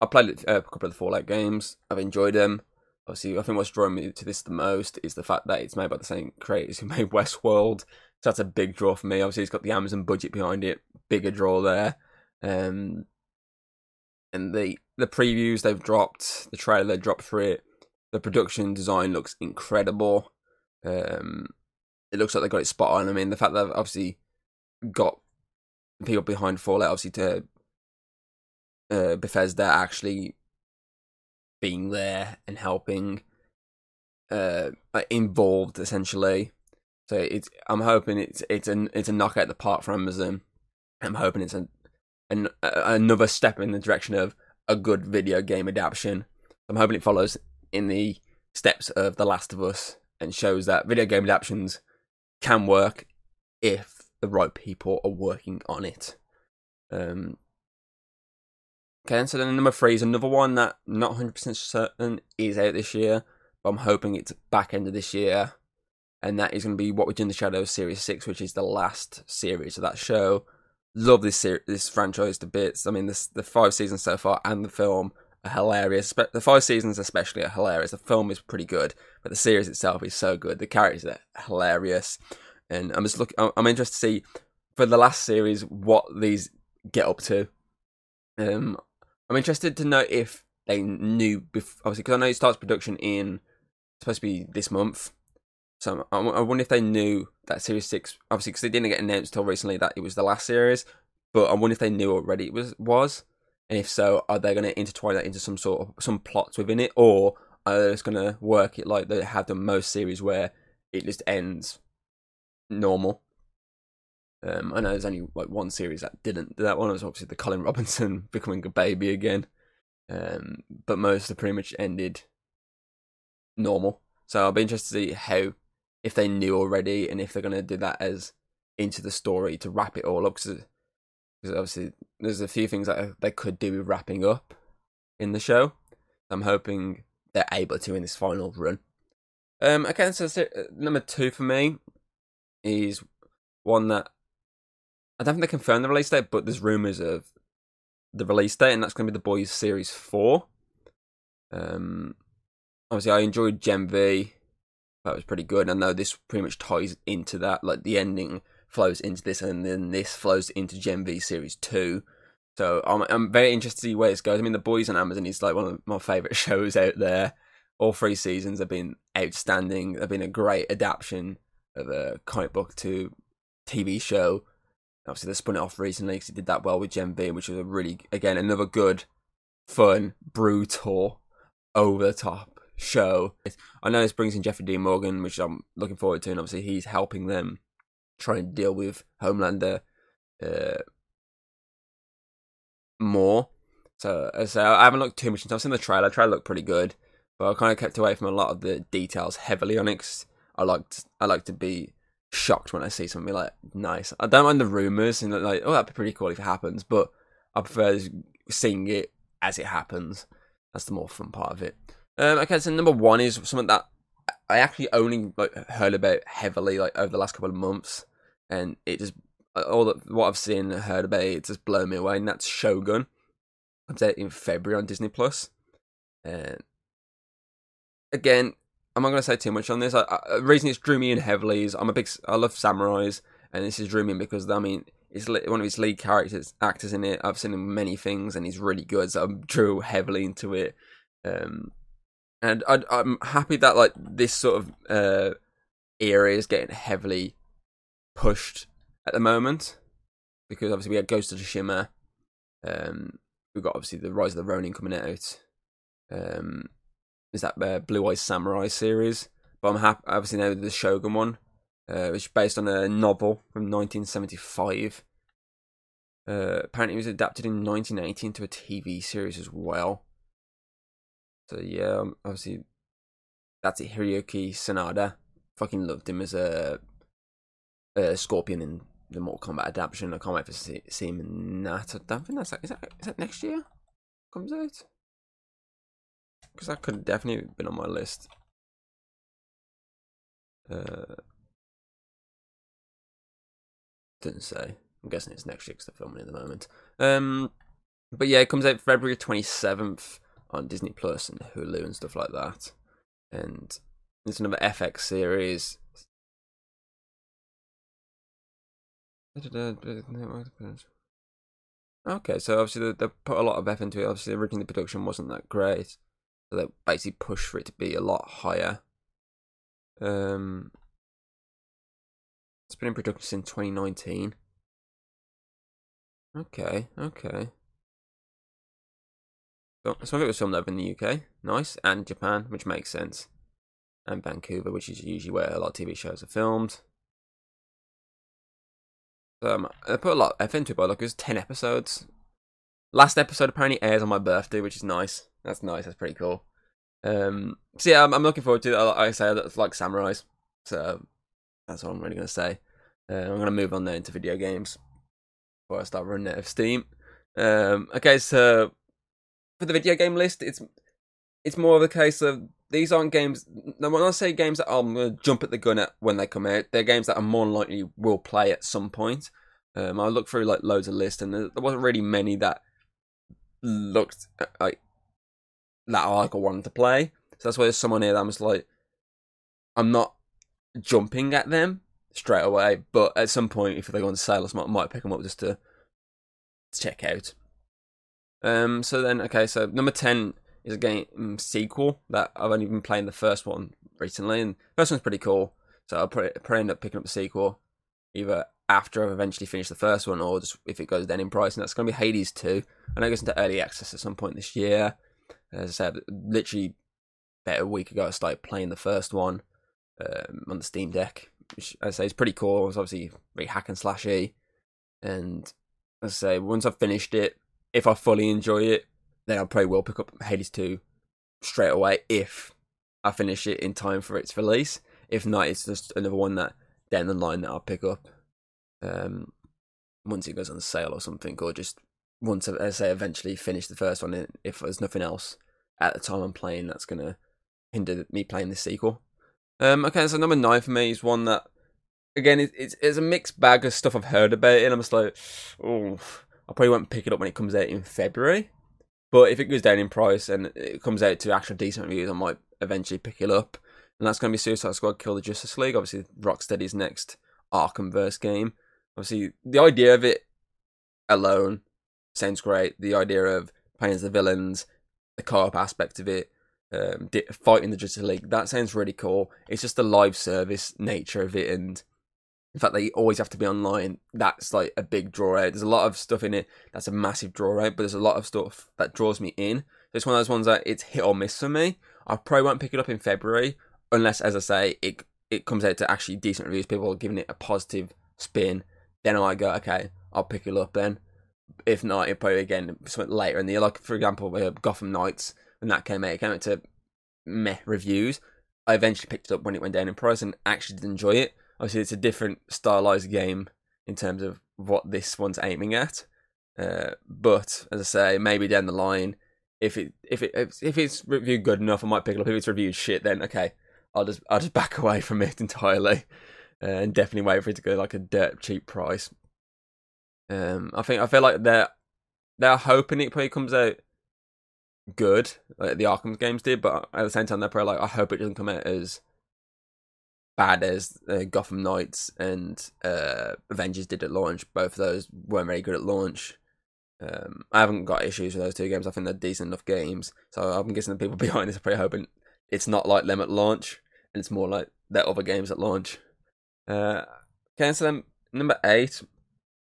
I played uh, a couple of the Fallout games. I've enjoyed them. Obviously, I think what's drawing me to this the most is the fact that it's made by the same creators who made Westworld. So that's a big draw for me. Obviously, it's got the Amazon budget behind it. Bigger draw there. Um, and the the previews they've dropped, the trailer dropped for it, the production design looks incredible. Um, it looks like they got it spot on. I mean, the fact that they've obviously got people behind Fallout, obviously to uh, Bethesda actually being there and helping, uh, involved essentially. So it's I'm hoping it's it's a it's a knockout the park for Amazon. I'm hoping it's an, an another step in the direction of a good video game adaptation. I'm hoping it follows in the steps of The Last of Us and shows that video game adaptations can work if the right people are working on it. Um, Okay, so then number three is another one that I'm not 100% certain is out this year, but I'm hoping it's back end of this year. And that is going to be What We Do in the Shadows Series 6, which is the last series of that show. Love this ser- this franchise to bits. I mean, this, the five seasons so far and the film are hilarious. The five seasons, especially, are hilarious. The film is pretty good, but the series itself is so good. The characters are hilarious. And I'm just looking, I'm interested to see for the last series what these get up to. Um, I'm interested to know if they knew, before, obviously, because I know it starts production in supposed to be this month. So I, I wonder if they knew that Series Six, obviously, because they didn't get announced until recently that it was the last series. But I wonder if they knew already it was was, and if so, are they going to intertwine that into some sort of some plots within it, or are they just going to work it like they have done most series where it just ends normal? Um, I know there's only like one series that didn't. That one was obviously the Colin Robinson becoming a baby again. Um, but most have pretty much ended normal. So I'll be interested to see how if they knew already and if they're going to do that as into the story to wrap it all up. Because obviously there's a few things that they could do with wrapping up in the show. I'm hoping they're able to in this final run. Um, okay, so uh, number two for me is one that I don't think they confirmed the release date, but there's rumors of the release date, and that's going to be the Boys Series Four. Um, obviously, I enjoyed Gen V. That was pretty good. I know this pretty much ties into that. Like the ending flows into this, and then this flows into Gen V Series Two. So I'm I'm very interested to see where this goes. I mean, The Boys on Amazon is like one of my favorite shows out there. All three seasons have been outstanding. They've been a great adaptation of a comic book to TV show. Obviously, they spun it off recently because it did that well with Gen V, which was a really, again, another good, fun, brutal, over the top show. I know this brings in Jeffrey Dean Morgan, which I'm looking forward to, and obviously he's helping them try and deal with Homelander uh, more. So, so I haven't looked too much into. I've seen the trailer. The trailer looked pretty good, but I kind of kept away from a lot of the details heavily on it. I liked I like to be shocked when I see something like nice. I don't mind the rumors and like oh that'd be pretty cool if it happens, but I prefer seeing it as it happens. That's the more fun part of it. Um, okay, so number one is something that I actually only like heard about heavily like over the last couple of months, and it just all that what I've seen and heard about it just blown me away, and that's Shogun. Comes out in February on Disney Plus. And again, I'm not going to say too much on this. I, I, the reason it's drew me in heavily is I'm a big, I love samurais, and this is drew me in because I mean, it's one of his lead characters, actors in it. I've seen him many things, and he's really good. So I'm drew heavily into it. Um, and I, am happy that like this sort of uh, era is getting heavily pushed at the moment because obviously we had Ghost of Tsushima, um, we've got obviously the Rise of the Ronin coming out. Um, is that uh, Blue Eyes Samurai series? But I'm happy. Obviously now the Shogun one, uh, which is based on a novel from 1975. Uh, apparently, it was adapted in 1980 into a TV series as well. So yeah, um, obviously that's it. Hiroyuki Sanada. Fucking loved him as a, a Scorpion in the Mortal Kombat adaptation. I can't wait to see, see him in that. I don't think that's is that is that next year comes out because that could have definitely been on my list. Uh, didn't say. I'm guessing it's next year because they're filming at the moment. Um, but yeah, it comes out February 27th on Disney Plus and Hulu and stuff like that. And it's another FX series Okay, so obviously they, they, put a lot of effort into it. Obviously, originally the production wasn't that great, they basically push for it to be a lot higher. Um, it's been in production since 2019. Okay, okay. So, some of it was filmed over in the UK, nice, and Japan, which makes sense, and Vancouver, which is usually where a lot of TV shows are filmed. Um, I put a lot of effort into it, but like it was ten episodes. Last episode apparently airs on my birthday, which is nice. That's nice. That's pretty cool. Um, so yeah, I'm, I'm looking forward to. Like I say, I like samurais, so that's what I'm really gonna say. Uh, I'm gonna move on now into video games before I start running out of steam. Um, okay, so for the video game list, it's it's more of a case of these aren't games. When I say games that I'm to jump at the gun at when they come out, they're games that I more likely will play at some point. Um, I looked through like loads of lists, and there, wasn't really many that looked uh, like that I like wanted to play. So that's why there's someone here that I'm just like, I'm not jumping at them straight away, but at some point, if they go on sale, I might, might pick them up just to, to check out. Um. So then, okay. So number ten is a game sequel that I've only been playing the first one recently, and first one's pretty cool. So I'll probably, probably end up picking up the sequel either after I've eventually finished the first one, or just if it goes down in price. And that's going to be Hades Two. I know it goes into early access at some point this year. As I said, literally about a week ago, I started playing the first one um, on the Steam Deck, which I say is pretty cool. It's obviously very hack and slashy, and as I say, once I've finished it, if I fully enjoy it, then I probably will pick up Hades 2 straight away if I finish it in time for its release. If not, it's just another one that down the line that I'll pick up um, once it goes on sale or something, or just once I say eventually finish the first one. If there's nothing else at the time I'm playing that's gonna hinder me playing the sequel. Um, okay, so number nine for me is one that again it's it's a mixed bag of stuff I've heard about it, and I'm just like, oh, I probably won't pick it up when it comes out in February. But if it goes down in price and it comes out to actual decent reviews, I might eventually pick it up. And that's going to be Suicide Squad Kill the Justice League. Obviously, Rocksteady's next Arkhamverse game. Obviously, the idea of it alone sounds great. The idea of playing as the villains, the co-op aspect of it, um, fighting the Justice League, that sounds really cool. It's just the live service nature of it and in fact they always have to be online, that's like a big draw out. There's a lot of stuff in it that's a massive draw out, but there's a lot of stuff that draws me in. It's one of those ones that it's hit or miss for me. I probably won't pick it up in February unless, as I say, it it comes out to actually decent reviews. People are giving it a positive spin. Then I might go, okay, I'll pick it up then. If not, it probably again something later in the year. Like for example, uh, Gotham Knights when that came out, it came out to meh reviews. I eventually picked it up when it went down in price and actually did enjoy it. Obviously, it's a different stylized game in terms of what this one's aiming at. Uh, but as I say, maybe down the line, if it if it if it's reviewed good enough, I might pick it up. If it's reviewed shit, then okay, I'll just I'll just back away from it entirely, uh, and definitely wait for it to go like a dirt cheap price. Um, I think I feel like they're they're hoping it probably comes out good, like the Arkham games did, but at the same time they're probably like I hope it doesn't come out as bad as uh, Gotham Knights and uh, Avengers did at launch. Both of those weren't very good at launch. Um, I haven't got issues with those two games. I think they're decent enough games. So I'm guessing the people behind this are probably hoping it's not like them at launch, and it's more like their other games at launch. Uh, okay, so then number eight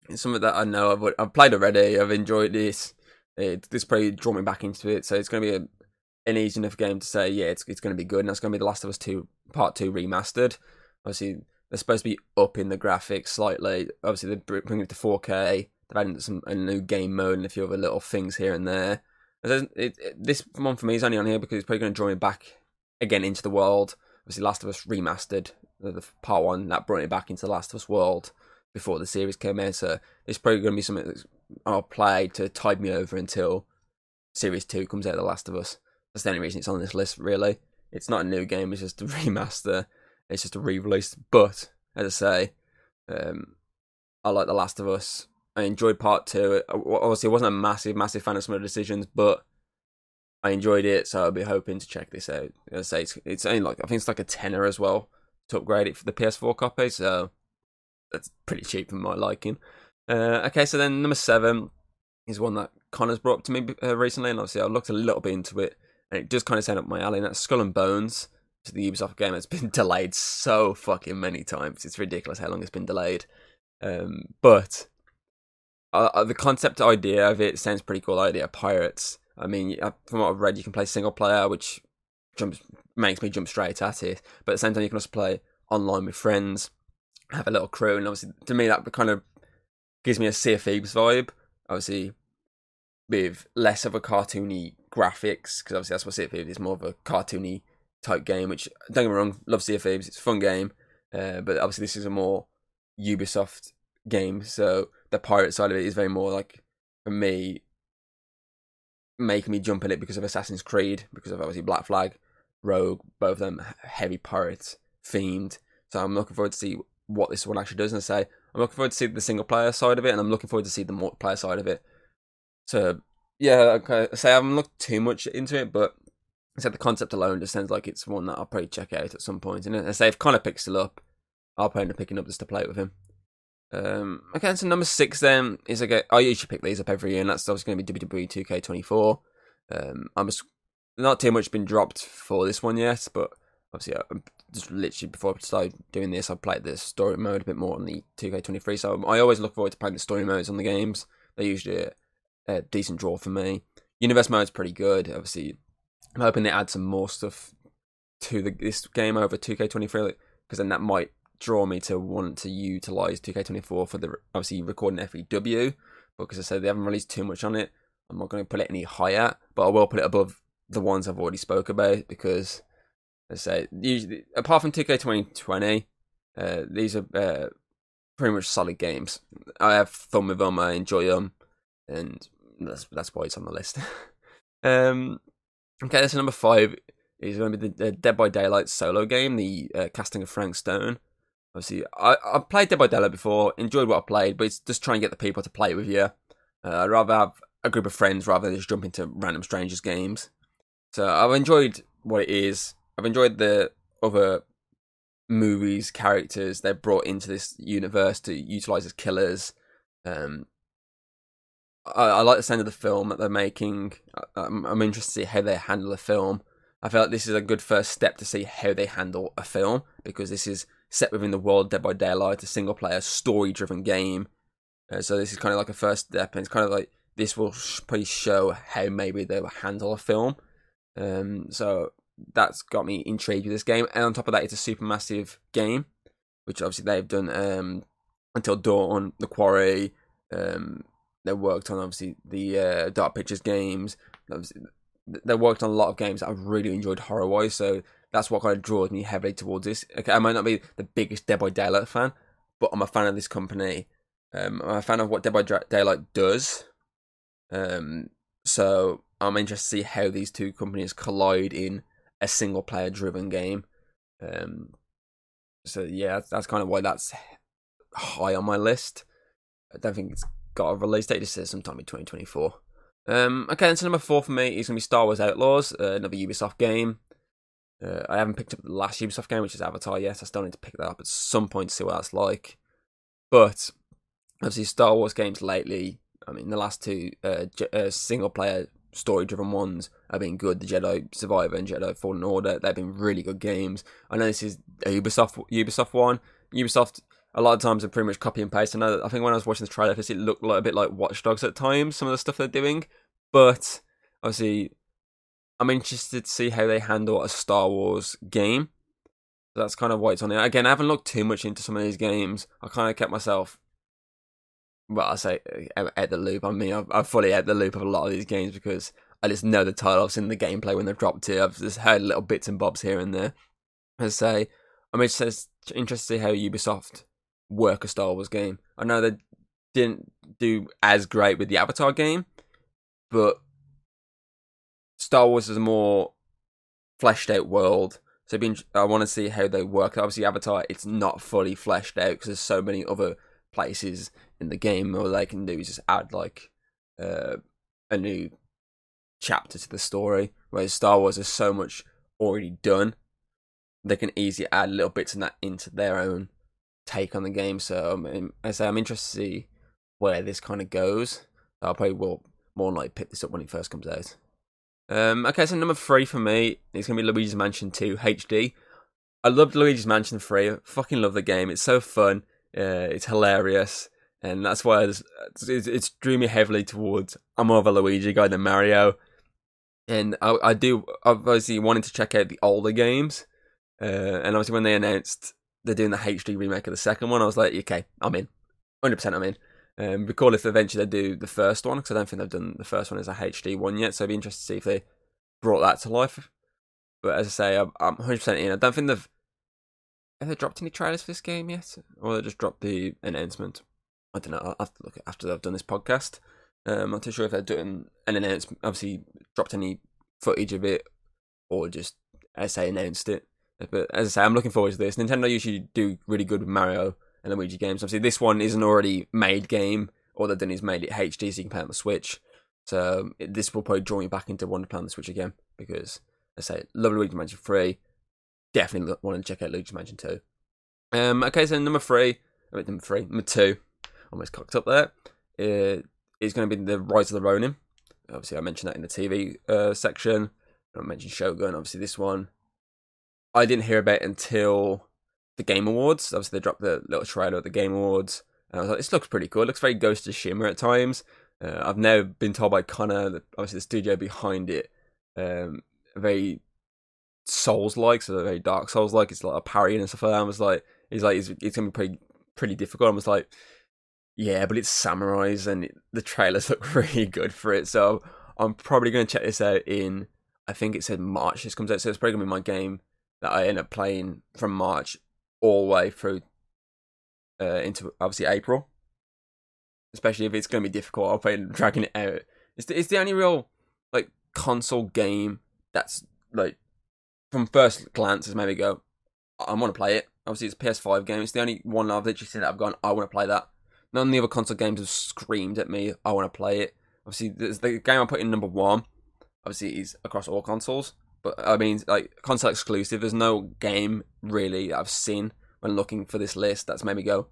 is something that I know I've I've played already. I've enjoyed this. It, this probably draw me back into it. So it's going to be a, an easy enough game to say, yeah, it's it's going to be good. And that's going to be The Last of Us Two Part Two remastered. Obviously, they're supposed to be up in the graphics slightly. Obviously, they're bringing it to 4K. They've added some a new game mode and a few other little things here and there. It, it, this one for me is only on here because it's probably going to draw me back again into the world. Obviously, Last of Us remastered the, the part one that brought me back into the Last of Us world before the series came out. So it's probably going to be something that I'll play to tide me over until Series Two comes out. The Last of Us. That's the only reason it's on this list. Really, it's not a new game. It's just a remaster. It's just a re-release. But as I say, um, I like The Last of Us. I enjoyed part two. Obviously, I wasn't a massive, massive fan of some of the decisions, but I enjoyed it, so I'll be hoping to check this out. As I say, it's, it's only like I think it's like a tenner as well to upgrade it for the PS4 copy, so that's pretty cheap for my liking. Uh, okay, so then number seven is one that Connor's brought up to me uh, recently, and obviously I looked a little bit into it, and it just kind of sounded up my alley. And that's Skull and Bones, to the Ubisoft game that's been delayed so fucking many times. It's ridiculous how long it's been delayed. Um, but uh, uh, the concept idea of it sounds pretty cool. Idea pirates. I mean, uh, from what I've read, you can play single player, which jumps makes me jump straight at it. But at the same time, you can also play online with friends, have a little crew, and obviously, to me, that kind of gives me a Sea of Thieves vibe. Obviously, with less of a cartoony graphics, because obviously that's what Sea of Thieves is more of a cartoony type game. Which don't get me wrong, love Sea of Thieves, it's a fun game, uh, but obviously this is a more Ubisoft game, so the pirate side of it is very more like for me making me jump in it because of Assassin's Creed, because of obviously Black Flag, Rogue, both of them heavy pirate themed. So I'm looking forward to see what this one actually does. And I say I'm looking forward to see the single player side of it, and I'm looking forward to see the multiplayer side of it. So yeah, okay, I say I haven't looked too much into it, but I said the concept alone just sounds like it's one that I'll probably check out at some point. And I say if Connor picks it up, I'll probably end up picking up just to play it with him. Um, okay, so number six then is I get I usually pick these up every year, and that's obviously going to be WWE 2K24. Um, I'm just, not too much been dropped for this one yet, but obviously I'm just literally before I started doing this, I played the story mode a bit more on the 2K23. So I always look forward to playing the story modes on the games. They're usually a, a decent draw for me. Universe mode's pretty good. Obviously, I'm hoping they add some more stuff to the, this game over 2K23 because then that might draw me to want to utilize 2K24 for the obviously recording FEW. Because I said they haven't released too much on it. I'm not going to put it any higher, but I will put it above the ones I've already spoke about because, I say, usually apart from 2K2020, uh, these are uh, pretty much solid games. I have fun with them. I enjoy them, and that's that's why it's on the list. um, okay, so number five is going to be the, the Dead by Daylight solo game, the uh, casting of Frank Stone obviously I I played Dead by Daylight before, enjoyed what I played, but it's just trying to get the people to play with you. Uh, I'd rather have a group of friends rather than just jump into random strangers games. So I've enjoyed what it is. I've enjoyed the other movies, characters they've brought into this universe to utilize as killers. Um, I, I, like the sound of the film that they're making. I, I'm, I'm interested to see how they handle the film. I feel like this is a good first step to see how they handle a film because this is set within the world Dead by Daylight, a single player story driven game. Uh, so this is kind of like a first step, and it's kind of like this will probably show how maybe they will handle a film. Um, so that's got me intrigued with this game, and on top of that, it's a Supermassive game, which obviously they've done um, until dawn, the quarry. Um, they worked on obviously the uh, Dark Pictures games. Obviously, They worked on a lot of games that I've really enjoyed horror wise, so that's what kind of draws me heavily towards this. Okay, I might not be the biggest Dead by Daylight fan, but I'm a fan of this company. Um, I'm a fan of what Dead by Daylight does. Um, so I'm interested to see how these two companies collide in a single player driven game. Um, so yeah, that's, that's kind of why that's high on my list. I don't think it's got a release date. It says sometime in 2024. Um, okay, then so number four for me is going to be Star Wars Outlaws, uh, another Ubisoft game. Uh, I haven't picked up the last Ubisoft game, which is Avatar yet. I still need to pick that up at some point to see what that's like. But obviously, Star Wars games lately, I mean, the last two uh, uh, single player story driven ones have been good. The Jedi Survivor and Jedi Fallen Order, they've been really good games. I know this is a Ubisoft Ubisoft one. Ubisoft a lot of times are pretty much copy and paste. I know I think when I was watching the trailer it looked like a bit like Watch Dogs at times, some of the stuff they're doing. But obviously I'm interested to see how they handle a Star Wars game. That's kind of why it's on there. Again, I haven't looked too much into some of these games. I kind of kept myself well, I say uh, at the loop. I mean, I've, I've fully at the loop of a lot of these games because I just know the title. I've seen the gameplay when they've dropped it. I've just heard little bits and bobs here and there. I say, I'm interested to see how Ubisoft work a Star Wars game. I know they didn't do as great with the Avatar game, but Star Wars is a more fleshed out world. So I want to see how they work. Obviously, Avatar, it's not fully fleshed out because there's so many other places in the game. All they can do is just add like uh, a new chapter to the story. Whereas Star Wars is so much already done, they can easily add little bits of that into their own take on the game. So um, I say I'm interested to see where this kind of goes. I'll probably will more likely pick this up when it first comes out. Um, okay, so number three for me is going to be Luigi's Mansion 2 HD. I loved Luigi's Mansion 3. I fucking love the game. It's so fun. Uh, it's hilarious. And that's why it's, it's, it's, drew me heavily towards. I'm more of a Luigi guy than Mario. And I, I do obviously wanted to check out the older games. Uh, and obviously, when they announced they're doing the HD remake of the second one, I was like, okay, I'm in. 100% I'm in. Um, be cool if eventually they do the first one because I don't think they've done the first one as a HD one yet. So I'd be interested to see if they brought that to life. But as I say, I'm, I'm 100% in. I don't think they've have they dropped any trailers for this game yet, or they just dropped the announcement. I don't know. I'll have to look after they've done this podcast. Um, I'm not too sure if they're doing an announcement. Obviously, dropped any footage of it, or just as I say announced it. But as I say, I'm looking forward to this. Nintendo usually do really good with Mario and Luigi games. Obviously, this one is an already made game. All they've done is made it HD so you can play on the Switch. So this will probably draw me back into wanting to play on the Switch again because, as I say, love Luigi Mansion 3. Definitely want to check out Luigi Mansion 2. Um, okay, so number three, I mean, number three, number two, almost cocked up there, uh, is going to be the Rise of the Ronin. Obviously, I mentioned that in the TV uh, section. I mentioned Shogun. Obviously, this one I didn't hear about until the Game Awards. Obviously, they dropped the little trailer at the Game Awards, and I was like, "This looks pretty cool. It looks very Ghost of Tsushima at times." Uh, I've now been told by Connor, that obviously the studio behind it, um, very Souls-like, so very Dark Souls-like. It's like a parry and stuff like that. I was like, "He's like, it's, it's gonna be pretty pretty difficult." I was like, "Yeah, but it's samurais, and it, the trailers look really good for it." So I'm probably gonna check this out in. I think it said March. This comes out, so it's probably gonna be my game that I end up playing from March all the way through uh, into obviously April. Especially if it's to be difficult, I'll play dragging it out. It's the, it's the only real like console game that's like from first glance has made me go, I want to play it. Obviously, it's a PS5 game. It's the only one I've literally seen that I've gone, I want to play that. None of the other console games have screamed at me, I want to play it. Obviously, the game I put in number one, obviously, is across all consoles. But I mean, like console exclusive. There's no game really I've seen when looking for this list that's made me go,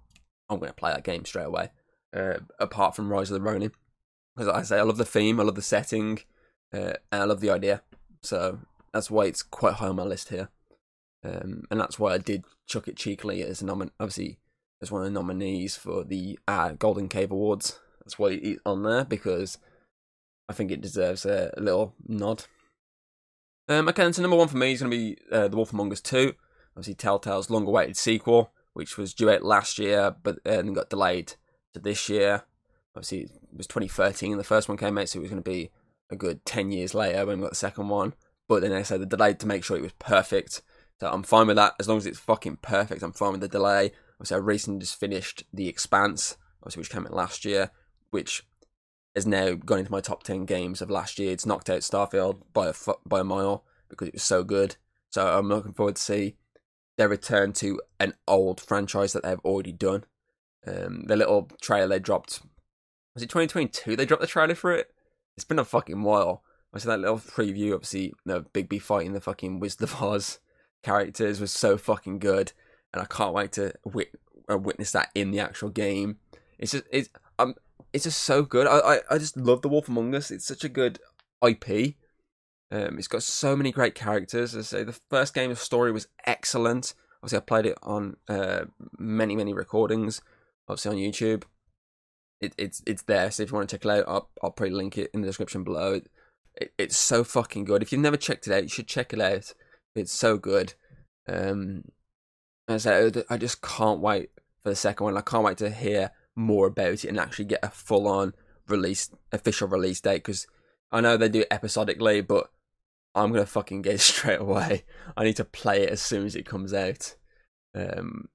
I'm going to play that game straight away. Uh, apart from Rise of the Ronin, because I say I love the theme, I love the setting, uh, and I love the idea. So that's why it's quite high on my list here. um, and that's why I did chuck it cheekily as a nomin- obviously as one of the nominees for the uh, Golden Cave Awards. That's why it's on there because I think it deserves a, a little nod. Um, okay, so number one for me is going to be uh, The Wolf Among Us 2. Obviously, Telltale's long awaited sequel, which was due out last year, but then got delayed to this year. Obviously, it was 2013 and the first one came out, so it was going to be a good 10 years later when we got the second one. But then they said the delayed to make sure it was perfect. So I'm fine with that. As long as it's fucking perfect, I'm fine with the delay. Obviously, I recently just finished The Expanse, obviously, which came out last year, which has now gone into my top 10 games of last year. It's knocked out Starfield by a, by a mile because it was so good. So I'm looking forward to see their return to an old franchise that they've already done. Um, the little trailer they dropped was it 2022? They dropped the trailer for it. It's been a fucking while. I said that little preview. Obviously, the B fighting the fucking Wizard of Oz characters was so fucking good, and I can't wait to wit- uh, witness that in the actual game. It's just it's um it's just so good. I, I I just love The Wolf Among Us. It's such a good IP. Um, it's got so many great characters. As I say, the first game of story was excellent. Obviously, I played it on uh, many many recordings. Obviously on YouTube. It, it's it's there. So if you want to check it out, I'll, I'll probably link it in the description below. It, it, it's so fucking good. If you've never checked it out, you should check it out. It's so good. Um, as I said, I just can't wait for the second one. I can't wait to hear more about it and actually get a full on release, official release date. Because I know they do it episodically, but I'm gonna fucking get it straight away. I need to play it as soon as it comes out. Um,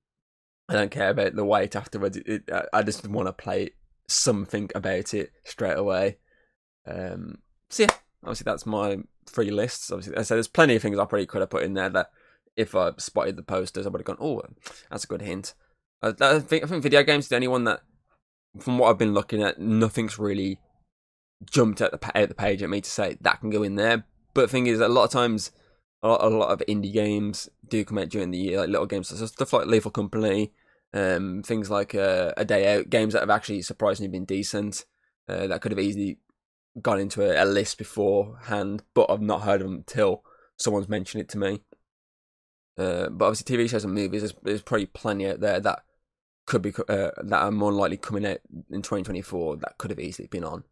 I don't care about the wait afterwards. It, it, I just want to play something about it straight away. Um, so yeah, obviously that's my three lists. Obviously, I said there's plenty of things I probably could have put in there that if I spotted the posters, I would have gone, oh, that's a good hint. I, I think I think video games is the only one that, from what I've been looking at, nothing's really jumped at the out the page at me to say that can go in there. But the thing is, a lot of times, a lot, a lot of indie games do come out during the year, like little games, so stuff like Lethal Company, um, things like uh, A Way Out, games that have actually surprisingly been decent. Uh, that could have easily gone into a, a, list beforehand, but I've not heard of them until someone's mentioned it to me. Uh, but obviously, TV shows and movies, there's, there's probably plenty out there that could be uh, that are more likely coming out in 2024 that could have easily been on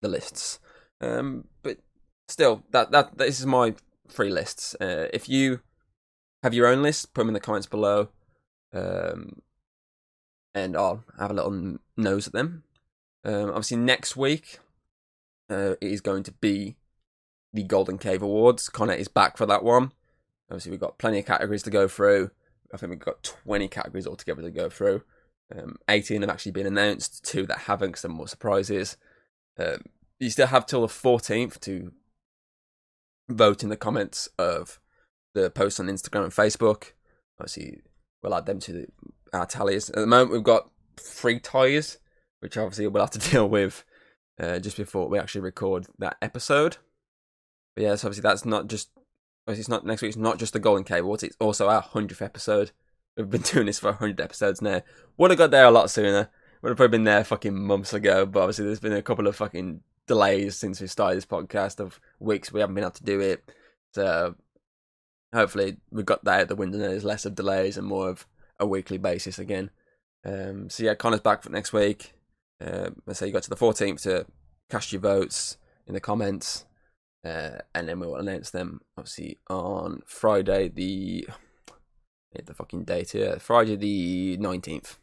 the lists. Um, but still, that that this is my three lists. Uh, if you have your own list, put them in the comments below, um, and I'll have a little nose at them. Um, obviously, next week uh, it is going to be the Golden Cave Awards. Connor is back for that one. Obviously, we've got plenty of categories to go through. I think we've got 20 categories altogether to go through. Um, 18 have actually been announced, two that haven't because more surprises. Um, you still have till the 14th to vote in the comments of the posts on Instagram and Facebook. Obviously, we'll add them to the, our tallies. At the moment, we've got three ties, which obviously we'll have to deal with uh, just before we actually record that episode. But yeah, so obviously that's not just it's not next week. It's not just the Golden Awards. It's also our hundredth episode. We've been doing this for hundred episodes now. Would have got there a lot sooner. Would have probably been there fucking months ago. But obviously there's been a couple of fucking delays since we started this podcast of weeks we haven't been able to do it. So hopefully we got that out the window. There's less of delays and more of a weekly basis again. Um, so yeah, Connor's back for next week. Uh, let's say you got to the 14th to cast your votes in the comments, uh, and then we'll announce them obviously on Friday the the fucking date here, Friday the 19th.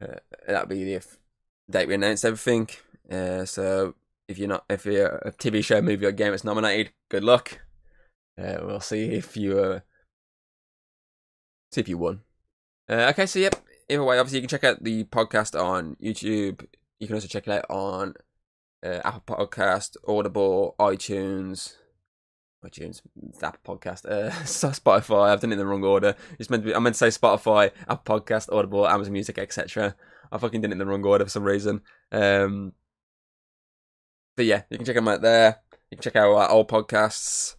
Uh, that'll be the date we announce everything. Uh, so if you're not, if you're a TV show, movie, or game that's nominated, good luck. Uh, we'll see if you uh, see if you won. Uh, okay, so yep, either way, obviously you can check out the podcast on YouTube. You can also check it out on uh, Apple Podcast, Audible, iTunes, iTunes, Apple Podcast, uh, Spotify. I've done it in the wrong order. It's meant to be. I meant to say Spotify, Apple Podcast, Audible, Amazon Music, etc. I fucking did it in the wrong order for some reason. Um, but yeah, you can check them out there. You can check out our old podcasts.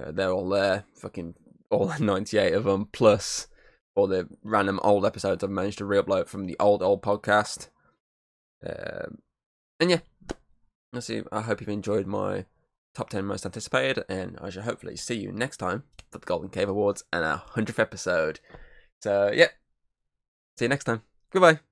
Uh, they're all there. Fucking all 98 of them plus all the random old episodes I've managed to re-upload from the old old podcast. Um, and yeah, let's see. I hope you've enjoyed my top 10 most anticipated, and I shall hopefully see you next time for the Golden Cave Awards and our 100th episode. So, yeah, see you next time. Goodbye.